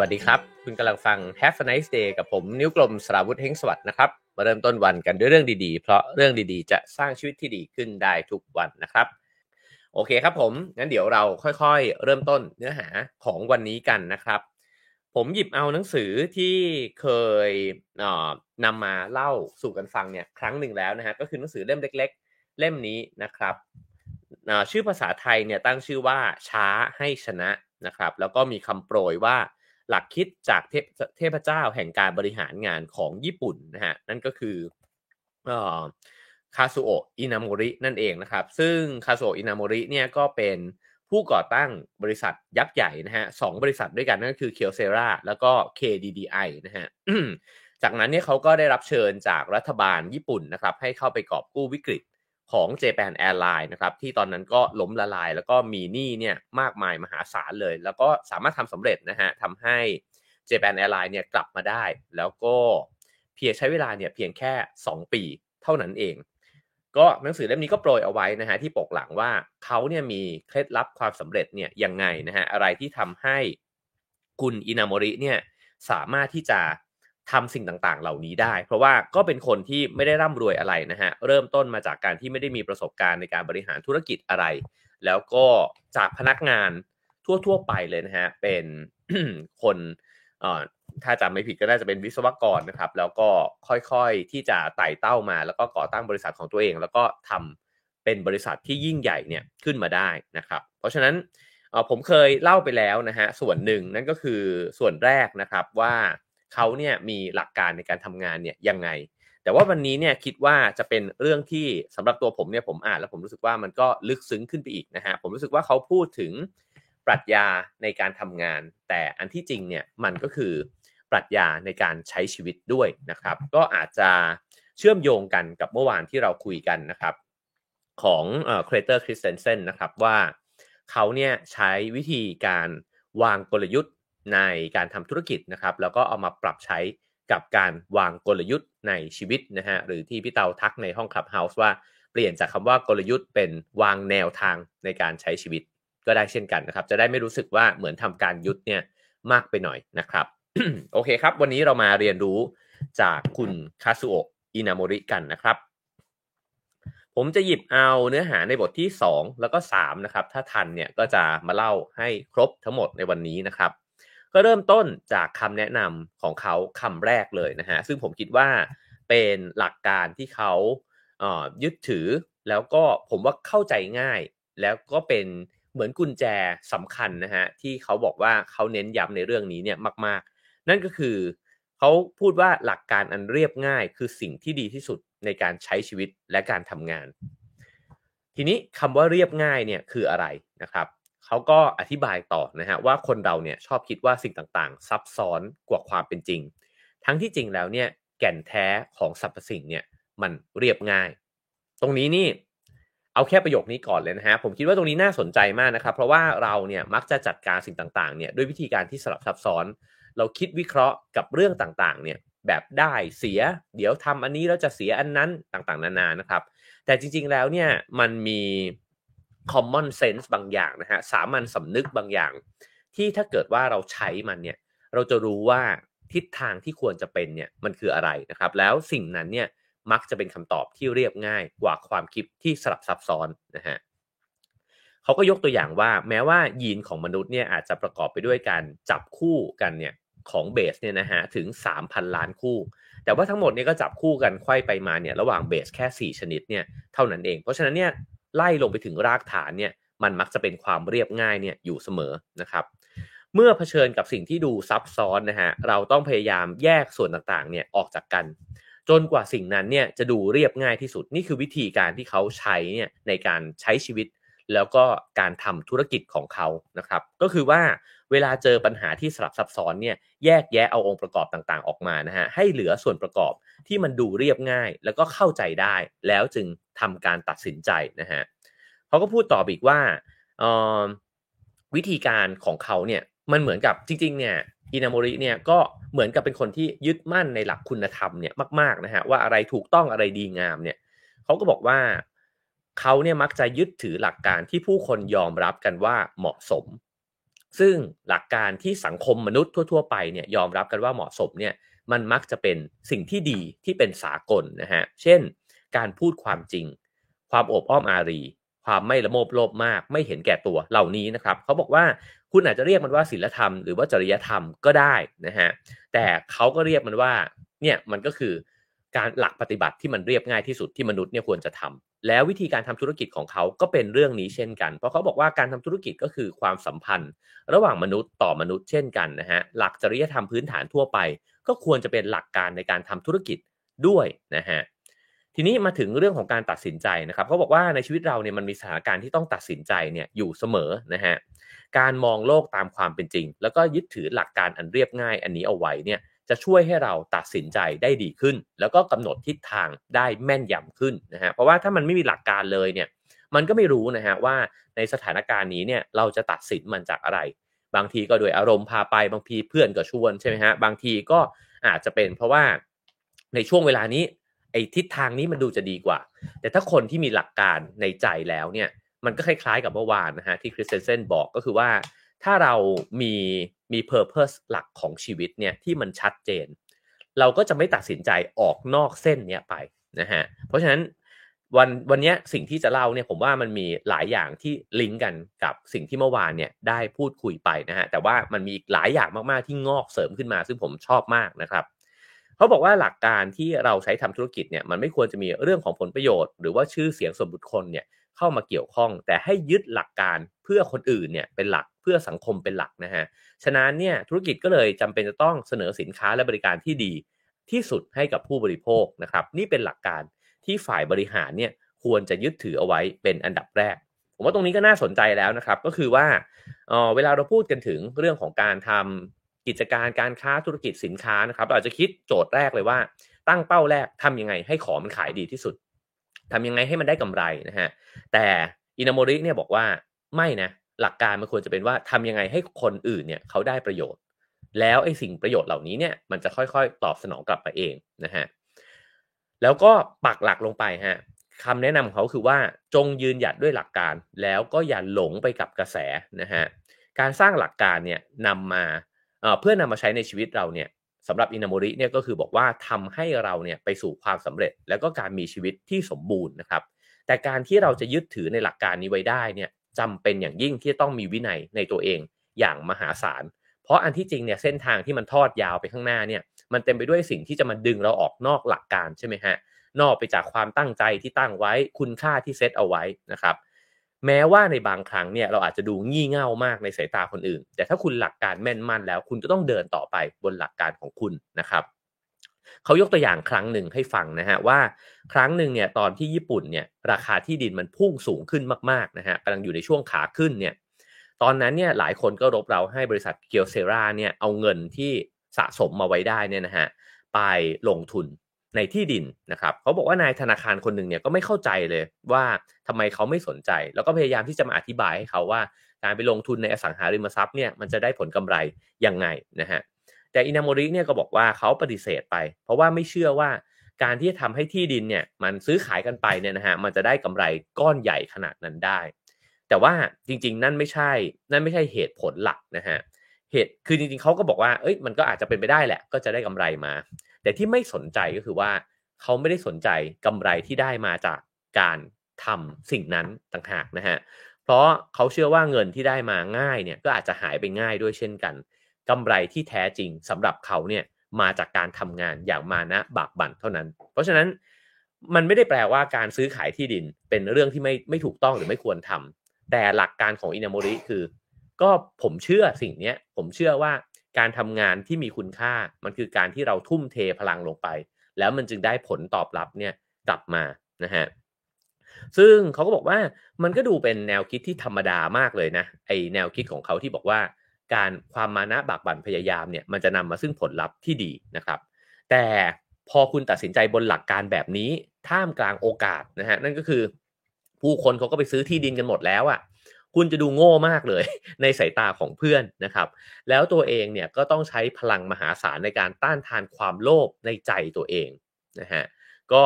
วัสดีครับ คุณกำลังฟัง Have a nice day กับผมนิ้วกลมสราวุธเฮงสวัสดนะครับ มาเริ่มต้นวันกันด้วยเรื่องดีๆ เพราะเรื่องดีๆ จะสร้างชีวิตที่ดีขึ้นได้ทุกวันนะครับ โอเคครับผม งั้นเดี๋ยวเราค่อยๆ เริ่มต้นเนื้อหาของวันนี้กันนะครับ ผมหยิบเอาหนังสือที่เคยนำมาเล่าสู่กันฟังเนี่ยครั้งหนึ่งแล้วนะฮะก็คือหนังสือเล่มเล็ก ๆ เล่มนี้นะครับชื่อภาษาไทยเนี่ยตั้งชื่อว่าช้าให้ชนะนะครับ แล้วก็มีคำโปรยว่า หลักคิดจากเทพเทพเจ้าแห่งการบริหารงานของญี่ปุ่นนะฮะนั่นก็คือคาซูโอะอินามริ นั่นเองนะครับ ซึ่งคาซูโอะอินามริเนี่ยก็เป็นผู้ก่อตั้งบริษัทยักษ์ใหญ่นะฮะสองบริษัทด้วยกันนั่นก็คือเคียวเซราแล้วก็ KDDI นะฮะจากนั้นเนี่ยเขาก็ได้รับเชิญจากรัฐบาลญี่ปุ่นนะครับให้เข้าไปกอบกู้วิกฤต ของ Japan Airlines นะครับที่ตอนนั้นก็ล้มละลาย แล้วก็มีหนี้เนี่ยมากมายมหาศาลเลย แล้วก็สามารถทำสำเร็จนะฮะทำให้ Japan Airlines เนี่ยกลับมาได้ แล้วก็เพียงใช้เวลาเนี่ยเพียงแค่ 2 ปีเท่านั้นเอง ก็หนังสือเล่มนี้ก็โปรยเอาไว้นะฮะที่ปกหลังว่าเขาเนี่ยมีเคล็ดลับความสำเร็จเนี่ยยังไงนะฮะอะไรที่ทำให้คุณอินามริเนี่ยสามารถที่จะ ทำสิ่งต่างๆ เหล่านี้ได้ เพราะว่าก็เป็นคนที่ไม่ได้ร่ำรวยอะไรนะฮะ เริ่มต้นมาจากการที่ไม่ได้มีประสบการณ์ในการบริหารธุรกิจอะไร แล้วก็จากพนักงานทั่วๆไปเลยนะฮะ เป็นคนถ้าจำไม่ผิดก็น่าจะเป็นวิศวกรนะครับ แล้วก็ค่อยๆที่จะไต่เต้ามา แล้วก็ก่อตั้งบริษัทของตัวเอง แล้วก็ทำเป็นบริษัทที่ยิ่งใหญ่เนี่ยขึ้นมาได้นะครับ เพราะฉะนั้นผมเคยเล่าไปแล้วนะฮะส่วนหนึ่งนั่นก็คือส่วนแรกนะครับว่า เขาเนี่ยมีหลักการในการทำงานเนี่ยยังไง แต่ว่าวันนี้เนี่ยคิดว่าจะเป็นเรื่องที่สำหรับตัวผมเนี่ยผมอ่านแล้วผมรู้สึกว่ามันก็ลึกซึ้งขึ้นไปอีกนะฮะผมรู้สึกว่าเขาพูดถึงปรัชญาในการทำงาน แต่อันที่จริงเนี่ยมันก็คือปรัชญาในการใช้ชีวิตด้วยนะครับ ก็อาจจะเชื่อมโยงกันกับเมื่อวานที่เราคุยกันนะครับ ของเอ่อครเตอร์คริสเตนเซนนะครับว่าเขาเนี่ยใช้วิธีการวางกลยุทธ์ ในการทำธุรกิจนะครับ แล้วก็เอามาปรับใช้กับการวางกลยุทธ์ในชีวิตนะฮะหรือที่พี่เตาทักในห้องคลับเฮาส์ว่าเปลี่ยนจากคำว่ากลยุทธ์เป็นวางแนวทางในการใช้ชีวิต ก็ได้เช่นกันนะครับ จะได้ไม่รู้สึกว่าเหมือนทำการยุทธ์เนี่ยมากไปหน่อยนะครับโอเคครับ วันนี้เรามาเรียนรู้จากคุณคาซุโอะอินามริกันนะครับ ผมจะหยิบเอาเนื้อหาในบทที่ 2 แล้วก็ 3 นะครับ ถ้าทันเนี่ยก็จะมาเล่าให้ครบทั้งหมดในวันนี้นะครับ ก็เริ่มต้นจากคำแนะนำของเขาคำแรกเลยนะฮะซึ่งผมคิดว่าเป็นหลักการที่เขาเยึดถือ แล้วก็ผมว่าเข้าใจง่าย แล้วก็เป็นเหมือนกุญแจสำคัญนะฮะที่เขาบอกว่าเขาเน้นย้ำในเรื่องนี้เนี่ยมากๆ นั่นก็คือเขาพูดว่าหลักการอันเรียบง่าย คือสิ่งที่ดีที่สุดในการใช้ชีวิตและการทำงาน ทีนี้คำว่าเรียบง่ายเนี่ยคืออะไรนะครับ เขาก็อธิบายต่อนะฮะว่าคนเราเนี่ยชอบคิดว่าสิ่งต่างๆ ซับซ้อนกว่าความเป็นจริง ทั้งที่จริงแล้วเนี่ยแก่นแท้ของสรรพสิ่งเนี่ยมันเรียบง่าย ตรงนี้นี่เอาแค่ประโยคนี้ก่อนเลยนะฮะผมคิดว่าตรงนี้น่าสนใจมากนะครับ เพราะว่าเราเนี่ยมักจะจัดการสิ่งต่างๆเนี่ยด้วยวิธีการที่สลับซับซ้อน เราคิดวิเคราะห์กับเรื่องต่างๆเนี่ยแบบได้เสีย เดี๋ยวทำอันนี้แล้วจะเสียอันนั้นต่างๆ นานานะครับ แต่จริงๆแล้วเนี่ยมันมี common sense บางอย่างนะฮะสามัญสำนึกบางอย่าง ที่ถ้าเกิดว่าเราใช้มันเนี่ยเราจะรู้ว่าทิศทางที่ควรจะเป็นเนี่ยมันคืออะไรนะครับ แล้วสิ่งนั้นเนี่ยมักจะเป็นคำตอบที่เรียบง่ายกว่าความคิดที่สลับซับซ้อนนะฮะเขาก็ยกตัวอย่างว่าแม้ว่ายีนของมนุษย์เนี่ยอาจจะประกอบไปด้วยการจับคู่กันเนี่ยของเบสเนี่ยนะฮะถึง 3,000 ล้านคู่ แต่ว่าทั้งหมดเนี่ยก็จับคู่กันไขว้ไปมาเนี่ยระหว่างเบสแค่ 4 ชนิดเนี่ยเท่านั้นเอง เพราะฉะนั้นเนี่ย ไล่ลงไปถึงรากฐานเนี่ยมันมักจะเป็นความเรียบง่ายเนี่ยอยู่เสมอนะครับ เมื่อเผชิญกับสิ่งที่ดูซับซ้อนนะฮะเราต้องพยายามแยกส่วนต่างๆเนี่ยออกจากกัน จนกว่าสิ่งนั้นเนี่ยจะดูเรียบง่ายที่สุดนี่คือวิธีการที่เขาใช้เนี่ยในการใช้ชีวิต แล้วก็การทำธุรกิจของเขานะครับ ก็คือว่าเวลาเจอปัญหาที่สลับซับซ้อนเนี่ยแยกแยะเอาองค์ประกอบต่างๆ ออกมานะฮะให้เหลือส่วนประกอบที่มันดูเรียบง่าย แล้วก็เข้าใจได้แล้วจึง ทำการตัดสินใจนะฮะเขาก็พูดต่ออีกว่าวิธีการของเขาเนี่ยมันเหมือนกับจริงๆเนี่ยอินาโมริเนี่ยก็เหมือนกับเป็นคนที่ยึดมั่นในหลักคุณธรรมเนี่ยมากๆนะฮะว่าอะไรถูกต้องอะไรดีงามเนี่ยเขาก็บอกว่าเขาเนี่ยมักจะยึดถือหลักการที่ผู้คนยอมรับกันว่าเหมาะสม ซึ่งหลักการที่สังคมมนุษย์ทั่ว ๆ ไปเนี่ยยอมรับกันว่าเหมาะสมเนี่ยมันมักจะเป็นสิ่งที่ดีที่เป็นสากลนะฮะเช่น การพูดความจริง ความโอบอ้อมอารี ความไม่ละโมบโลภมาก ไม่เห็นแก่ตัวเหล่านี้นะครับเขาบอกว่าคุณอาจจะเรียกมันว่าศีลธรรมหรือว่าจริยธรรมก็ได้นะฮะแต่เขาก็เรียกมันว่าเนี่ยมันก็คือการหลักปฏิบัติที่มันเรียบง่ายที่สุดที่มนุษย์เนี่ยควรจะทำแล้ววิธีการทำธุรกิจของเขาก็เป็นเรื่องนี้เช่นกัน เพราะเขาบอกว่าการทำธุรกิจก็คือความสัมพันธ์ ระหว่างมนุษย์ต่อมนุษย์เช่นกันนะฮะหลักจริยธรรมพื้นฐานทั่วไป ก็ควรจะเป็นหลักการในการทำธุรกิจด้วยนะฮะ ทีนี้มาถึงเรื่องของการตัดสินใจนะครับเขาบอกว่าในชีวิตเราเนี่ยมันมีสถานการณ์ที่ต้องตัดสินใจเนี่ยอยู่เสมอนะฮะการมองโลกตามความเป็นจริง แล้วก็ยึดถือหลักการอันเรียบง่าย อันนี้เอาไว้เนี่ยจะช่วยให้เราตัดสินใจได้ดีขึ้น แล้วก็กำหนดทิศทางได้แม่นยำขึ้นนะฮะเพราะว่าถ้ามันไม่มีหลักการเลยเนี่ยมันก็ไม่รู้นะฮะว่าในสถานการณ์นี้เนี่ยเราจะตัดสินมันจากอะไร บางทีก็โดยอารมณ์พาไปบางทีเพื่อนก็ชวนใช่ไหมฮะบางทีก็อาจจะเป็นเพราะว่าในช่วงเวลานี้ ไอ้ทิศทางนี้มันดูจะดีกว่า แต่ถ้าคนที่มีหลักการในใจแล้วเนี่ยมันก็คล้ายๆกับเมื่อวานนะฮะที่คริสเตนเซ่นบอกก็คือว่า ถ้าเรามีมี purpose หลักของชีวิตเนี่ยที่มันชัดเจน เราก็จะไม่ตัดสินใจออกนอกเส้นเนี้ยไปนะฮะเพราะฉะนั้นวันวันนี้สิ่งที่จะเล่าเนี่ยผมว่ามันมีหลายอย่างที่ลิงก์กันกับสิ่งที่เมื่อวานเนี่ยได้พูดคุยไปนะฮะแต่ว่ามันมีหลายอย่างมากๆที่งอกเสริมขึ้นมา ซึ่งผมชอบมากนะครับ เขาบอกว่าหลักการที่เราใช้ทำธุรกิจเนี่ยมันไม่ควรจะมีเรื่องของผลประโยชน์ หรือว่าชื่อเสียงส่วนบุคคลเนี่ยเข้ามาเกี่ยวข้อง แต่ให้ยึดหลักการเพื่อคนอื่นเนี่ยเป็นหลักเพื่อสังคมเป็นหลักนะฮะฉะนั้นเนี่ยธุรกิจก็เลยจำเป็นจะต้องเสนอสินค้าและบริการที่ดีที่สุดให้กับผู้บริโภคนะครับนี่เป็นหลักการที่ฝ่ายบริหารเนี่ยควรจะยึดถือเอาไว้เป็นอันดับแรก ผมว่าตรงนี้ก็น่าสนใจแล้วนะครับ ก็คือว่าเออเวลาเราพูดกันถึงเรื่องของการทำ กิจการการค้าธุรกิจสินค้านะครับเราจะคิดโจทย์แรกเลยว่า ตั้งเป้าแรกทำยังไงให้ของมันขายดีที่สุดทำยังไงให้มันได้กำไรนะฮะแต่อินาโมริเนี่ยบอกว่าไม่นะหลักการมันควรจะเป็นว่าทำยังไงให้คนอื่นเนี่ยเขาได้ประโยชน์ แล้วไอ้สิ่งประโยชน์เหล่านี้เนี่ยมันจะค่อยๆ ตอบสนองกลับมาเองนะฮะแล้วก็ปักหลักลงไปฮะคำแนะนำของเขาคือว่าจงยืนหยัดด้วยหลักการ แล้วก็อย่าหลงไปกับกระแสนะฮะการสร้างหลักการเนี่ยนำมา เพื่อนำมาใช้ในชีวิตเราเนี่ยสำหรับอินามริเนี่ยก็คือบอกว่าทำให้เราเนี่ยไปสู่ความสำเร็จ แล้วก็การมีชีวิตที่สมบูรณ์นะครับ แต่การที่เราจะยึดถือในหลักการนี้ไว้ได้เนี่ยจำเป็นอย่างยิ่งที่ต้องมีวินัยในตัวเองอย่างมหาศาล เพราะอันที่จริงเนี่ยเส้นทางที่มันทอดยาวไปข้างหน้าเนี่ยมันเต็มไปด้วยสิ่งที่จะมาดึงเราออกนอกหลักการใช่ไหมฮะนอกไปจากความตั้งใจที่ตั้งไว้คุณค่าที่เซตเอาไว้นะครับ แม้ว่าในบางครั้งเนี่ยเราอาจจะดูงี่เง่ามากในสายตาคนอื่น แต่ถ้าคุณหลักการแม่นมั่นแล้ว คุณจะต้องเดินต่อไปบนหลักการของคุณนะครับเขายกตัวอย่างครั้งหนึ่งให้ฟังนะฮะว่า ครั้งหนึ่งเนี่ยตอนที่ญี่ปุ่นเนี่ยราคาที่ดินมันพุ่งสูงขึ้นมากๆนะฮะกำลังอยู่ในช่วงขาขึ้นเนี่ยตอนนั้นเนี่ยหลายคนก็รบเราให้บริษัทเกียวเซราเนี่ยเอาเงินที่สะสมมาไว้ได้เนี่ยนะฮะไปลงทุน ในที่ดินนะครับเขาบอกว่านายธนาคารคนหนึ่งเนี่ยก็ไม่เข้าใจเลยว่าทำไมเขาไม่สนใจ แล้วก็พยายามที่จะมาอธิบายให้เขาว่าการไปลงทุนในอสังหาริมทรัพย์เนี่ยมันจะได้ผลกำไรยังไงนะฮะแต่อินาโมริเนี่ยก็บอกว่าเขาปฏิเสธไป เพราะว่าไม่เชื่อว่าการที่จะทำให้ที่ดินเนี่ยมันซื้อขายกันไปเนี่ยนะฮะมันจะได้กำไรก้อนใหญ่ขนาดนั้นได้ แต่ว่าจริงๆ นั่นไม่ใช่ นั่นไม่ใช่เหตุผลหลักนะฮะเหตุคือจริงๆเขาก็บอกว่าเอ้ยมันก็อาจจะเป็นไปได้แหละ ก็จะได้กำไรมาแต่ที่ไม่สนใจก็คือว่าเขาไม่ได้สนใจกำไรที่ได้มาจากการทำสิ่งนั้นต่างหากนะฮะเพราะเขาเชื่อว่าเงินที่ได้มาง่ายเนี่ยก็อาจจะหายไปง่ายด้วยเช่นกันกำไรที่แท้จริงสำหรับเขาเนี่ยมาจากการทำงานอย่างมานะบากบั่นเท่านั้น เพราะฉะนั้นมันไม่ได้แปลว่าการซื้อขายที่ดินเป็นเรื่องที่ไม่ไม่ถูกต้องหรือไม่ควรทำแต่หลักการของอินาโมริคือ ก็ผมเชื่อสิ่งนี้ผมเชื่อว่า การทำงานที่มีคุณค่า มันคือการที่เราทุ่มเทพลังลงไป แล้วมันจึงได้ผลตอบรับเนี่ยกลับมานะฮะซึ่งเขาก็บอกว่ามันก็ดูเป็นแนวคิดที่ธรรมดามากเลยนะไอแนวคิดของเขาที่บอกว่า การความมานะบากบั่นพยายามเนี่ยมันจะนำมาซึ่งผลลัพธ์ที่ดีนะครับ แต่พอคุณตัดสินใจบนหลักการแบบนี้ท่ามกลางโอกาสนะฮะนั่นก็คือ ผู้คนเขาก็ไปซื้อที่ดินกันหมดแล้วอะ่ะ คุณจะดูโง่มากเลย ในสายตาของเพื่อนนะครับ แล้วตัวเองเนี่ยก็ต้องใช้พลังมหาศาลในการต้านทานความโลภในใจตัวเองนะฮะก็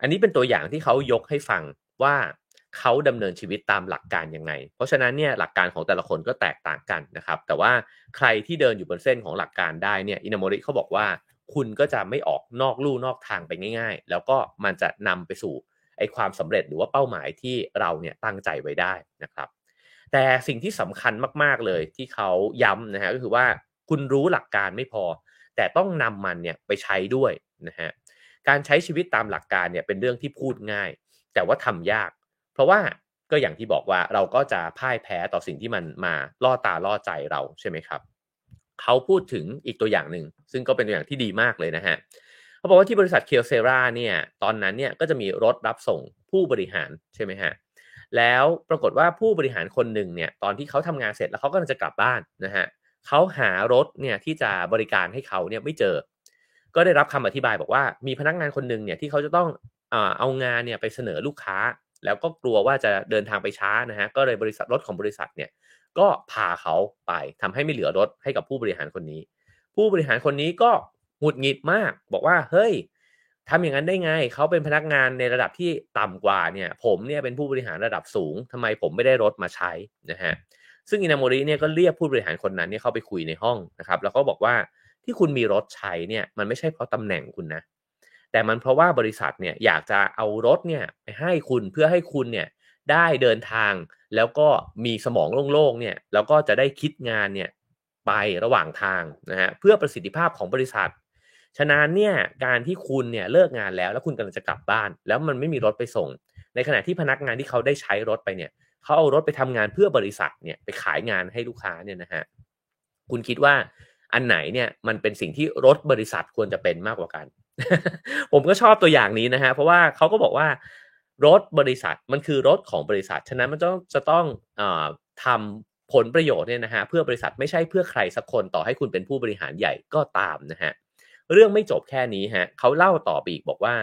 อันนี้เป็นตัวอย่างที่เขายกให้ฟังว่าเขาดำเนินชีวิตตามหลักการยังไง เพราะฉะนั้นเนี่ยหลักการของแต่ละคนก็แตกต่างกันนะครับ แต่ว่าใครที่เดินอยู่บนเส้นของหลักการได้เนี่ยอินาโมริเขาบอกว่าคุณก็จะไม่ออกนอกลู่นอกทางไปง่าย ๆ แล้วก็มันจะนำไปสู่ไอ้ความสำเร็จหรือว่าเป้าหมายที่เราเนี่ยตั้งใจไว้ได้นะครับ แต่สิ่งที่สำคัญมาก ๆเลยที่เขาย้ำนะฮะก็คือว่าคุณรู้หลักการไม่พอ แต่ต้องนำมันเนี่ยไปใช้ด้วยนะฮะการใช้ชีวิตตามหลักการเนี่ยเป็นเรื่องที่พูดง่าย แต่ว่าทำยาก เพราะว่าก็อย่างที่บอกว่าเราก็จะพ่ายแพ้ต่อสิ่งที่มันมาล่อตาล่อใจเราใช่ไหมครับ เขาพูดถึงอีกตัวอย่างหนึ่งซึ่งก็เป็นตัวอย่างที่ดีมากเลยนะฮะเขาบอกว่าที่บริษัทเคียวเซราเนี่ยตอนนั้นเนี่ยก็จะมีรถรับส่งผู้บริหารใช่ไหมฮะ แล้วปรากฏว่าผู้บริหารคนหนึ่งเนี่ยตอนที่เขาทำงานเสร็จแล้วเขาก็จะกลับบ้านนะฮะเขาหารถเนี่ยที่จะบริการให้เขาเนี่ยไม่เจอ ก็ได้รับคำอธิบายบอกว่ามีพนักงานคนหนึ่งเนี่ยที่เขาจะต้องเอางานเนี่ยไปเสนอลูกค้า แล้วก็กลัวว่าจะเดินทางไปช้านะฮะก็เลยบริษัทรถของบริษัทเนี่ยก็พาเขาไปทำให้ไม่เหลือรถให้กับผู้บริหารคนนี้ ผู้บริหารคนนี้ก็หงุดหงิดมาก บอกว่าเฮ้ย ทำอย่างนั้นได้ไงเขาเป็นพนักงานในระดับที่ต่ำกว่าเนี่ย ผมเนี่ยเป็นผู้บริหารระดับสูงทำไมผมไม่ได้รถมาใช้นะฮะซึ่งอินาโมริเนี่ยก็เรียกผู้บริหารคนนั้นเนี่ยเข้าไปคุยในห้องนะครับ แล้วก็บอกว่าที่คุณมีรถใช้เนี่ยมันไม่ใช่เพราะตำแหน่งคุณนะ แต่มันเพราะว่าบริษัทเนี่ยอยากจะเอารถเนี่ยไปให้คุณเพื่อให้คุณเนี่ยได้เดินทางแล้วก็มีสมองโล่งๆเนี่ยแล้วก็จะได้คิดงานเนี่ยไประหว่างทางนะฮะเพื่อประสิทธิภาพของบริษัท ฉะนั้นเนี่ยการที่คุณเนี่ยเลิกงานแล้วแล้วคุณกำลังจะกลับบ้าน แล้วมันไม่มีรถไปส่ง ในขณะที่พนักงานที่เขาได้ใช้รถไปเนี่ยเขาเอารถไปทำงานเพื่อบริษัทเนี่ยไปขายงานให้ลูกค้าเนี่ยนะฮะคุณคิดว่าอันไหนเนี่ยมันเป็นสิ่งที่รถบริษัทควรจะเป็นมากกว่ากัน ผมก็ชอบตัวอย่างนี้นะฮะเพราะว่าเขาก็บอกว่ารถบริษัทมันคือรถของบริษัท ฉะนั้นมันต้องจะต้องอทำผลประโยชน์เนี่ยนะฮะเพื่อบริษัทไม่ใช่เพื่อใครสักคนต่อให้คุณเป็นผู้บริหารใหญ่ก็ตามนะฮะ เรื่องไม่จบแค่นี้ฮะเขาเล่าต่อไปอีกบอกว่า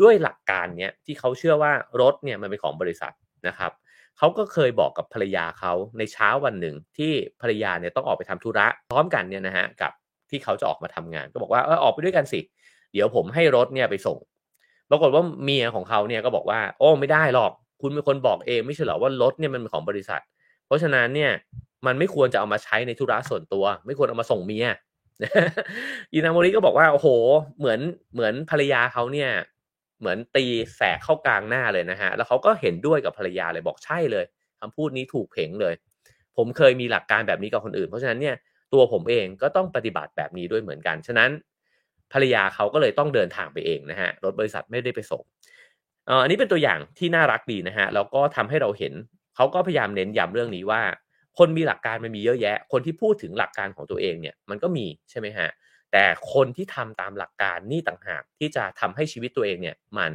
ด้วยหลักการเนี้ยที่เขาเชื่อว่ารถเนี่ยมันเป็นของบริษัทนะครับเขาก็เคยบอกกับภรรยาเขาในเช้าวันหนึ่งที่ภรรยาเนี่ยต้องออกไปทำธุระพร้อมกันเนี่ยนะฮะกับที่เขาจะออกมาทำงาน ก็บอกว่าเออออกไปด้วยกันสิ เดี๋ยวผมให้รถเนี่ยไปส่ง ปรากฏว่าเมียของเขาเนี่ยก็บอกว่า โอ้ไม่ได้หรอก คุณเป็นคนบอกเองไม่ใช่เหรอว่ารถเนี่ยมันเป็นของบริษัท เพราะฉะนั้นเนี่ยมันไม่ควรจะเอามาใช้ในธุระส่วนตัว ไม่ควรเอามาส่งเมีย อินามริก็บอกว่าโอ้โห เหมือนเหมือนภรรยาเขาเนี่ย เหมือนตีแสกเข้ากลางหน้าเลยนะฮะ แล้วเขาก็เห็นด้วยกับภรรยาเลยบอกใช่เลยคำพูดนี้ถูกเพ่งเลย ผมเคยมีหลักการแบบนี้กับคนอื่น เพราะฉะนั้นเนี่ยตัวผมเองก็ต้องปฏิบัติแบบนี้ด้วยเหมือนกัน ฉะนั้นภรรยาเขาก็เลยต้องเดินทางไปเองนะฮะ รถบริษัทไม่ได้ไปส่งอันนี้เป็นตัวอย่างที่น่ารักดีนะฮะ แล้วก็ทำให้เราเห็น เขาก็พยายามเน้นย้ำเรื่องนี้ว่า คนมีหลักการมันมีเยอะแยะ คนที่พูดถึงหลักการของตัวเองเนี่ยมันก็มีใช่ไหมฮะแต่คนที่ทำตามหลักการนี่ต่างหากที่จะทำให้ชีวิตตัวเองเนี่ยมัน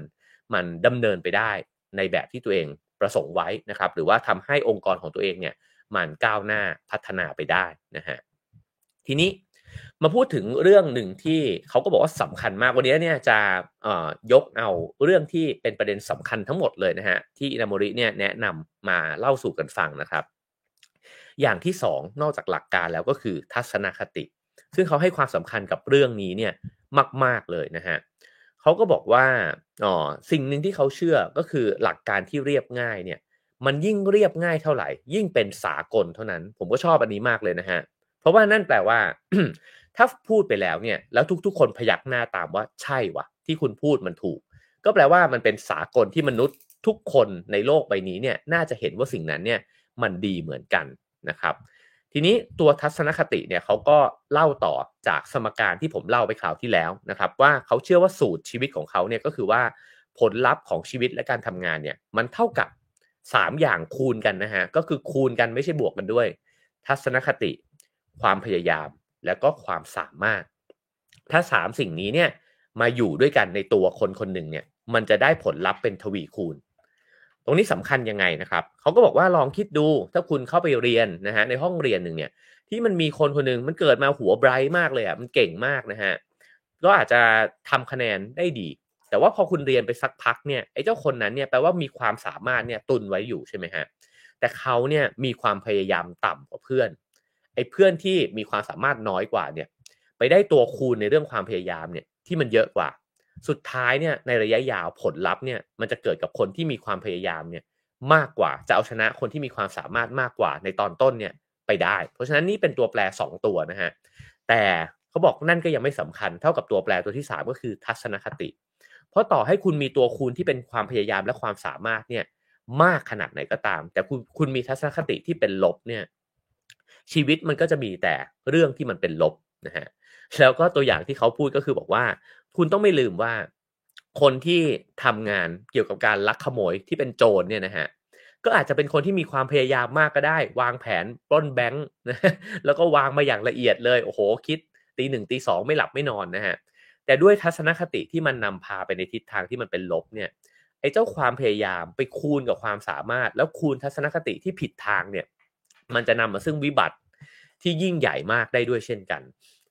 มันดำเนินไปได้ในแบบที่ตัวเองประสงค์ไว้นะครับ หรือว่าทำให้องค์กรของตัวเองเนี่ยมันก้าวหน้าพัฒนาไปได้นะฮะทีนี้มาพูดถึงเรื่องหนึ่งที่เขาก็บอกว่าสำคัญมากวันนี้เนี่ยจะยกเอาเรื่องที่เป็นประเด็นสำคัญทั้งหมดเลยนะฮะที่อินามริเนี่ยแนะนำมาเล่าสู่กันฟังนะครับ อย่างที่สองนอกจากหลักการแล้วก็คือทัศนคติ ซึ่งเขาให้ความสำคัญกับเรื่องนี้เนี่ยมาก ๆเลยนะฮะเขาก็บอกว่าอ๋อสิ่งหนึ่งที่เขาเชื่อก็คือหลักการที่เรียบง่ายเนี่ยมันยิ่งเรียบง่ายเท่าไหร่ ยิ่งเป็นสากลเท่านั้น ผมก็ชอบอันนี้มากเลยนะฮะเพราะว่านั่นแปลว่า ถ้าพูดไปแล้วเนี่ย แล้วทุกๆ คนพยักหน้าตามว่าใช่วะที่คุณพูดมันถูก ก็แปลว่ามันเป็นสากลที่มนุษย์ทุกคนในโลกใบนี้เนี่ยน่าจะเห็นว่าสิ่งนั้นเนี่ยมันดีเหมือนกัน นะครับ ทีนี้ตัวทัศนคติเนี่ยเขาก็เล่าต่อจากสมการที่ผมเล่าไปคราวที่แล้วนะครับ ว่าเขาเชื่อว่าสูตรชีวิตของเขาเนี่ยก็คือว่าผลลัพธ์ของชีวิตและการทำงานเนี่ยมันเท่ากับ 3 อย่างคูณกันนะฮะก็คือคูณกันไม่ใช่บวกกันด้วย ทัศนคติ ความพยายาม แล้วก็ความสามารถ ถ้าสามสิ่งนี้เนี่ยมาอยู่ด้วยกันในตัวคนคนหนึ่งเนี่ยมันจะได้ผลลัพธ์เป็นทวีคูณ ตรงนี้สำคัญยังไงนะครับเขาก็บอกว่าลองคิดดูถ้าคุณเข้าไปเรียนนะฮะในห้องเรียนหนึ่งเนี่ยที่มันมีคนคนหนึ่งมันเกิดมาหัวไบรท์มากเลยอะมันเก่งมากนะฮะก็อาจจะทำคะแนนได้ดี แต่ว่าพอคุณเรียนไปสักพักเนี่ยไอ้เจ้าคนนั้นเนี่ยแปลว่ามีความสามารถเนี่ยตุนไว้อยู่ใช่ไหมฮะแต่เขาเนี่ยมีความพยายามต่ำกว่าเพื่อนไอ้เพื่อนที่มีความสามารถน้อยกว่าเนี่ย ไปได้ตัวคูณในเรื่องความพยายามเนี่ยที่มันเยอะกว่า สุดท้ายเนี่ยในระยะยาวผลลัพธ์เนี่ยมันจะเกิดกับคนที่มีความพยายามเนี่ยมากกว่าจะเอาชนะคนที่มีความสามารถมากกว่าในตอนต้นเนี่ยไปได้ เพราะฉะนั้นนี่เป็นตัวแปร 2 ตัวนะฮะแต่เขาบอกนั่นก็ยังไม่สำคัญเท่ากับตัวแปรตัวที่ 3 ก็คือทัศนคติ เพราะต่อให้คุณมีตัวคูณที่เป็นความพยายามและความสามารถเนี่ยมากขนาดไหนก็ตาม แต่คุณคุณมีทัศนคติที่เป็นลบเนี่ยชีวิตมันก็จะมีแต่เรื่องที่มันเป็นลบนะฮะแล้วก็ตัวอย่างที่เขาพูดก็คือบอกว่า คุณต้องไม่ลืมว่า คนที่ทำงานเกี่ยวกับการลักขโมยที่เป็นโจรเนี่ยนะฮะก็อาจจะเป็นคนที่มีความพยายามมากก็ได้ วางแผนปล้นแบงค์นะแล้วก็วางมาอย่างละเอียดเลยโอ้โหคิดตีหนึ่งตีสองไม่หลับไม่นอนนะฮะแต่ด้วยทัศนคติที่มันนำพาไปในทิศทางที่มันเป็นลบเนี่ยไอ้เจ้าความพยายามไปคูณกับความสามารถ แล้วคูณทัศนคติที่ผิดทางเนี่ย มันจะนำมาซึ่งวิบัติที่ยิ่งใหญ่มากได้ด้วยเช่นกัน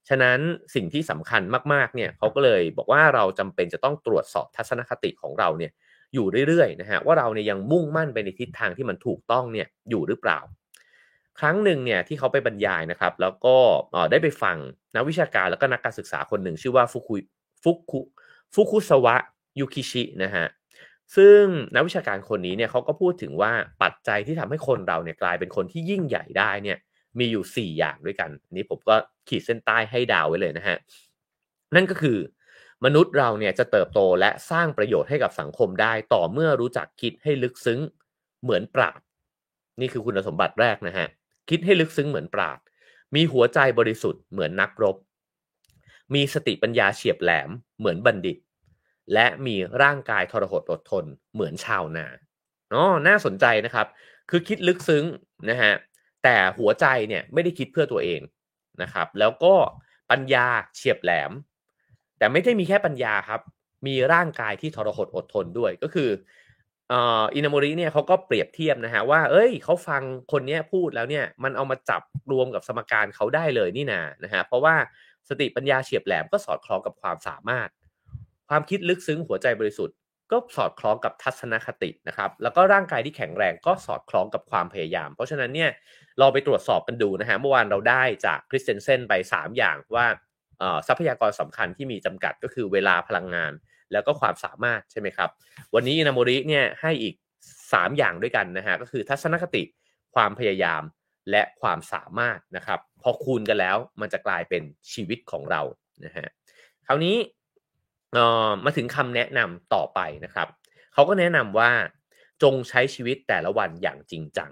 ฉะนั้นสิ่งที่สำคัญมากๆเนี่ยเขาก็เลยบอกว่าเราจำเป็นจะต้องตรวจสอบทัศนคติของเราเนี่ยอยู่เรื่อยๆนะฮะว่าเราเนี่ยยังมุ่งมั่นไปในทิศทางที่มันถูกต้องเนี่ยอยู่หรือเปล่า ครั้งหนึ่งเนี่ยที่เขาไปบรรยายนะครับ แล้วก็ได้ไปฟังนักวิชาการแล้วก็นักการศึกษาคนหนึ่งชื่อว่าฟุคุฟุคุฟุคุสวะยุคิชินะฮะซึ่งนักวิชาการคนนี้เนี่ยเขาก็พูดถึงว่าปัจจัยที่ทำให้คนเราเนี่ยกลายเป็นคนที่ยิ่งใหญ่ได้เนี่ย มีอยู่ 4 อย่างด้วยกันนนี้ผมก็ขีดเส้นใต้ให้ดาวไว้เลยนะฮะนั่นก็คือ มนุษย์เราเนี่ยจะเติบโตและสร้างประโยชน์ให้กับสังคมได้ ต่อเมื่อรู้จักคิดให้ลึกซึ้งเหมือนปราดนี่คือคุณสมบัติแรกนะฮะคิดให้ลึกซึ้งเหมือนปราดมีหัวใจบริสุทธิ์เหมือนนักรบ มีสติปัญญาเฉียบแหลมเหมือนบัณฑิต และมีร่างกายทรหดอดทนเหมือนชาวนาอ๋อน่าสนใจนะครับ คือคิดลึกซึ้งนะฮะ แต่หัวใจเนี่ยไม่ได้คิดเพื่อตัวเองนะครับ แล้วก็ปัญญาเฉียบแหลม แต่ไม่ได้มีแค่ปัญญาครับ มีร่างกายที่ทรหดอดทนด้วยก็คืออินาโมริเนี่ยเขาก็เปรียบเทียบนะฮะว่า เอ้ยเขาฟังคนนี้พูดแล้วเนี่ยมันเอามาจับรวมกับสมการเขาได้เลยนี่นานะฮะเพราะว่าสติปัญญาเฉียบแหลมก็สอดคล้องกับความสามารถ ความคิดลึกซึ้งหัวใจบริสุทธิ์ ก็สอดคล้องกับทัศนคตินะครับ แล้วก็ร่างกายที่แข็งแรงก็สอดคล้องกับความพยายาม เพราะฉะนั้นเนี่ยเราไปตรวจสอบกันดูนะฮะเมื่อวานเราได้จากคริสเตนเซนไป 3 อย่างว่าทรัพยากรสำคัญที่มีจำกัดก็คือเวลาพลังงาน แล้วก็ความสามารถใช่ไหมครับ วันนี้อินาโมริเนี่ยให้อีก 3 อย่างด้วยกันนะฮะก็คือทัศนคติความพยายามและความสามารถนะครับ พอคูณกันแล้วมันจะกลายเป็นชีวิตของเรานะฮะคราวนี้ มาถึงคำแนะนำต่อไปนะครับเขาก็แนะนำว่าจงใช้ชีวิตแต่ละวันอย่างจริงจัง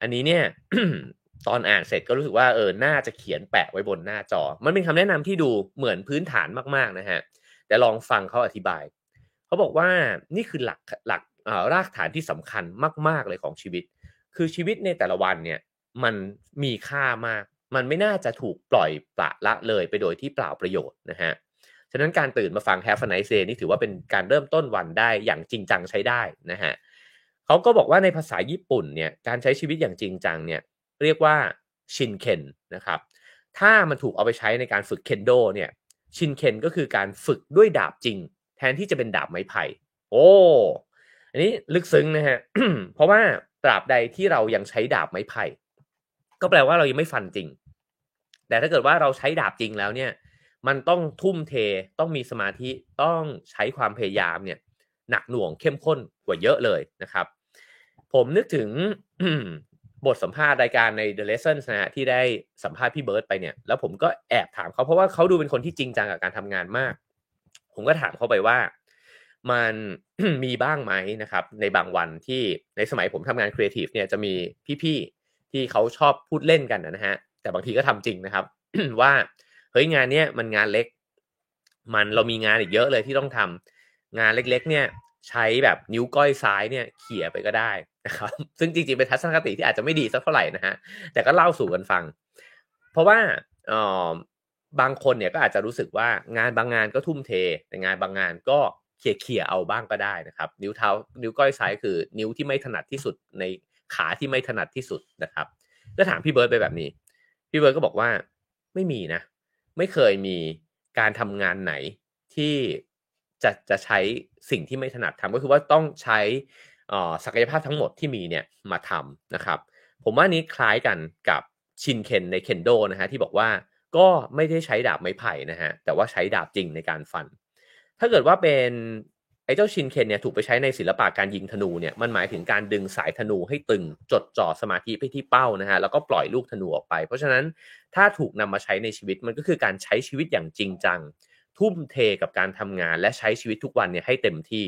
อันนี้เนี่ยตอนอ่านเสร็จก็รู้สึกว่าเออน่าจะเขียนแปะไว้บนหน้าจอ มันเป็นคำแนะนำที่ดูเหมือนพื้นฐานมากๆนะฮะแต่ลองฟังเขาอธิบายเขาบอกว่านี่คือหลักหลักรากฐานที่สำคัญมาก ๆเลยของชีวิต คือชีวิตในแต่ละวันเนี่ยมันมีค่ามาก มันไม่น่าจะถูกปล่อยปละละเลยไปโดยที่เปล่าประโยชน์นะฮะ ฉะนั้นการตื่นมาฟัง Have a nice day นี่ถือว่าเป็นการเริ่มต้นวันได้อย่างจริงจังใช้ได้นะฮะเขาก็บอกว่าในภาษาญี่ปุ่นเนี่ยการใช้ชีวิตอย่างจริงจังเนี่ยเรียกว่าชินเคนนะครับถ้ามันถูกเอาไปใช้ในการฝึกเคนโดเนี่ยชินเคนก็คือการฝึกด้วยดาบจริง แทนที่จะเป็นดาบไม้ไผ่โอ้อันนี้ลึกซึ้งนะฮะเพราะว่าตราบใดที่เรายังใช้ดาบไม้ไผ่ก็แปลว่าเรายังไม่ฟันจริง แต่ถ้าเกิดว่าเราใช้ดาบจริงแล้วเนี่ย มันต้องทุ่มเทต้องมีสมาธิต้องใช้ความพยายามเนี่ยหนักหน่วงเข้มข้นกว่าเยอะเลยนะครับ ผมนึกถึงบทสัมภาษณ์รายการใน The Lessons นะฮะที่ได้สัมภาษณ์พี่เบิร์ตไปเนี่ยแล้วผมก็แอบถามเขาเพราะว่าเขาดูเป็นคนที่จริงจังกับการทำงานมาก ผมก็ถามเขาไปว่ามันมีบ้างไหมนะครับ ในบางวันที่ในสมัยผมทำงานครีเอทีฟเนี่ยจะมีพี่ๆที่เขาชอบพูดเล่นกันนะฮะแต่บางทีก็ทำจริงนะครับ ว่า เฮ้ยงานเนี้ยมันงานเล็ก มันเรามีงานอีกเยอะเลยที่ต้องทำงานเล็กๆ เนี่ยใช้แบบนิ้วก้อยซ้ายเนี่ยเขี่ยไปก็ได้นะครับซึ่งจริงๆเป็นทัศนคติที่อาจจะไม่ดีสักเท่าไหร่นะฮะแต่ก็เล่าสู่กันฟัง เพราะว่าออบางคนเนี่ยก็อาจจะรู้สึกว่างานบางงานก็ทุ่มเทแต่งานบางงานก็เขี่ยเขี่ยเอาบ้างก็ได้นะครับ นิ้วเท้านิ้วก้อยซ้ายคือ นิ้วที่ไม่ถนัดที่สุดในขาที่ไม่ถนัดที่สุดนะครับก็ถามพี่เบิร์ดไปแบบนี้ พี่เบิร์ดก็บอกว่าไม่มีนะ ไม่เคยมีการทำงานไหนที่จะจะใช้สิ่งที่ไม่ถนัดทำก็คือว่าต้องใช้ศักยภาพทั้งหมดที่มีเนี่ยมาทำนะครับ ผมว่านี้คล้ายกันกับชินเคนในเคนโดนะฮะที่บอกว่าก็ไม่ได้ใช้ดาบไม้ไผ่นะฮะแต่ว่าใช้ดาบจริงในการฟัน ถ้าเกิดว่าเป็น ไอ้เจ้าชินเคนเนี่ยถูกไปใช้ในศิลปะการยิงธนูเนี่ยมันหมายถึงการดึงสายธนูให้ตึงจดจ่อสมาธิไปที่เป้านะฮะแล้วก็ปล่อยลูกธนูออกไป เพราะฉะนั้นถ้าถูกนำมาใช้ในชีวิตมันก็คือการใช้ชีวิตอย่างจริงจัง ทุ่มเทกับการทำงานและใช้ชีวิตทุกวันเนี่ยให้เต็มที่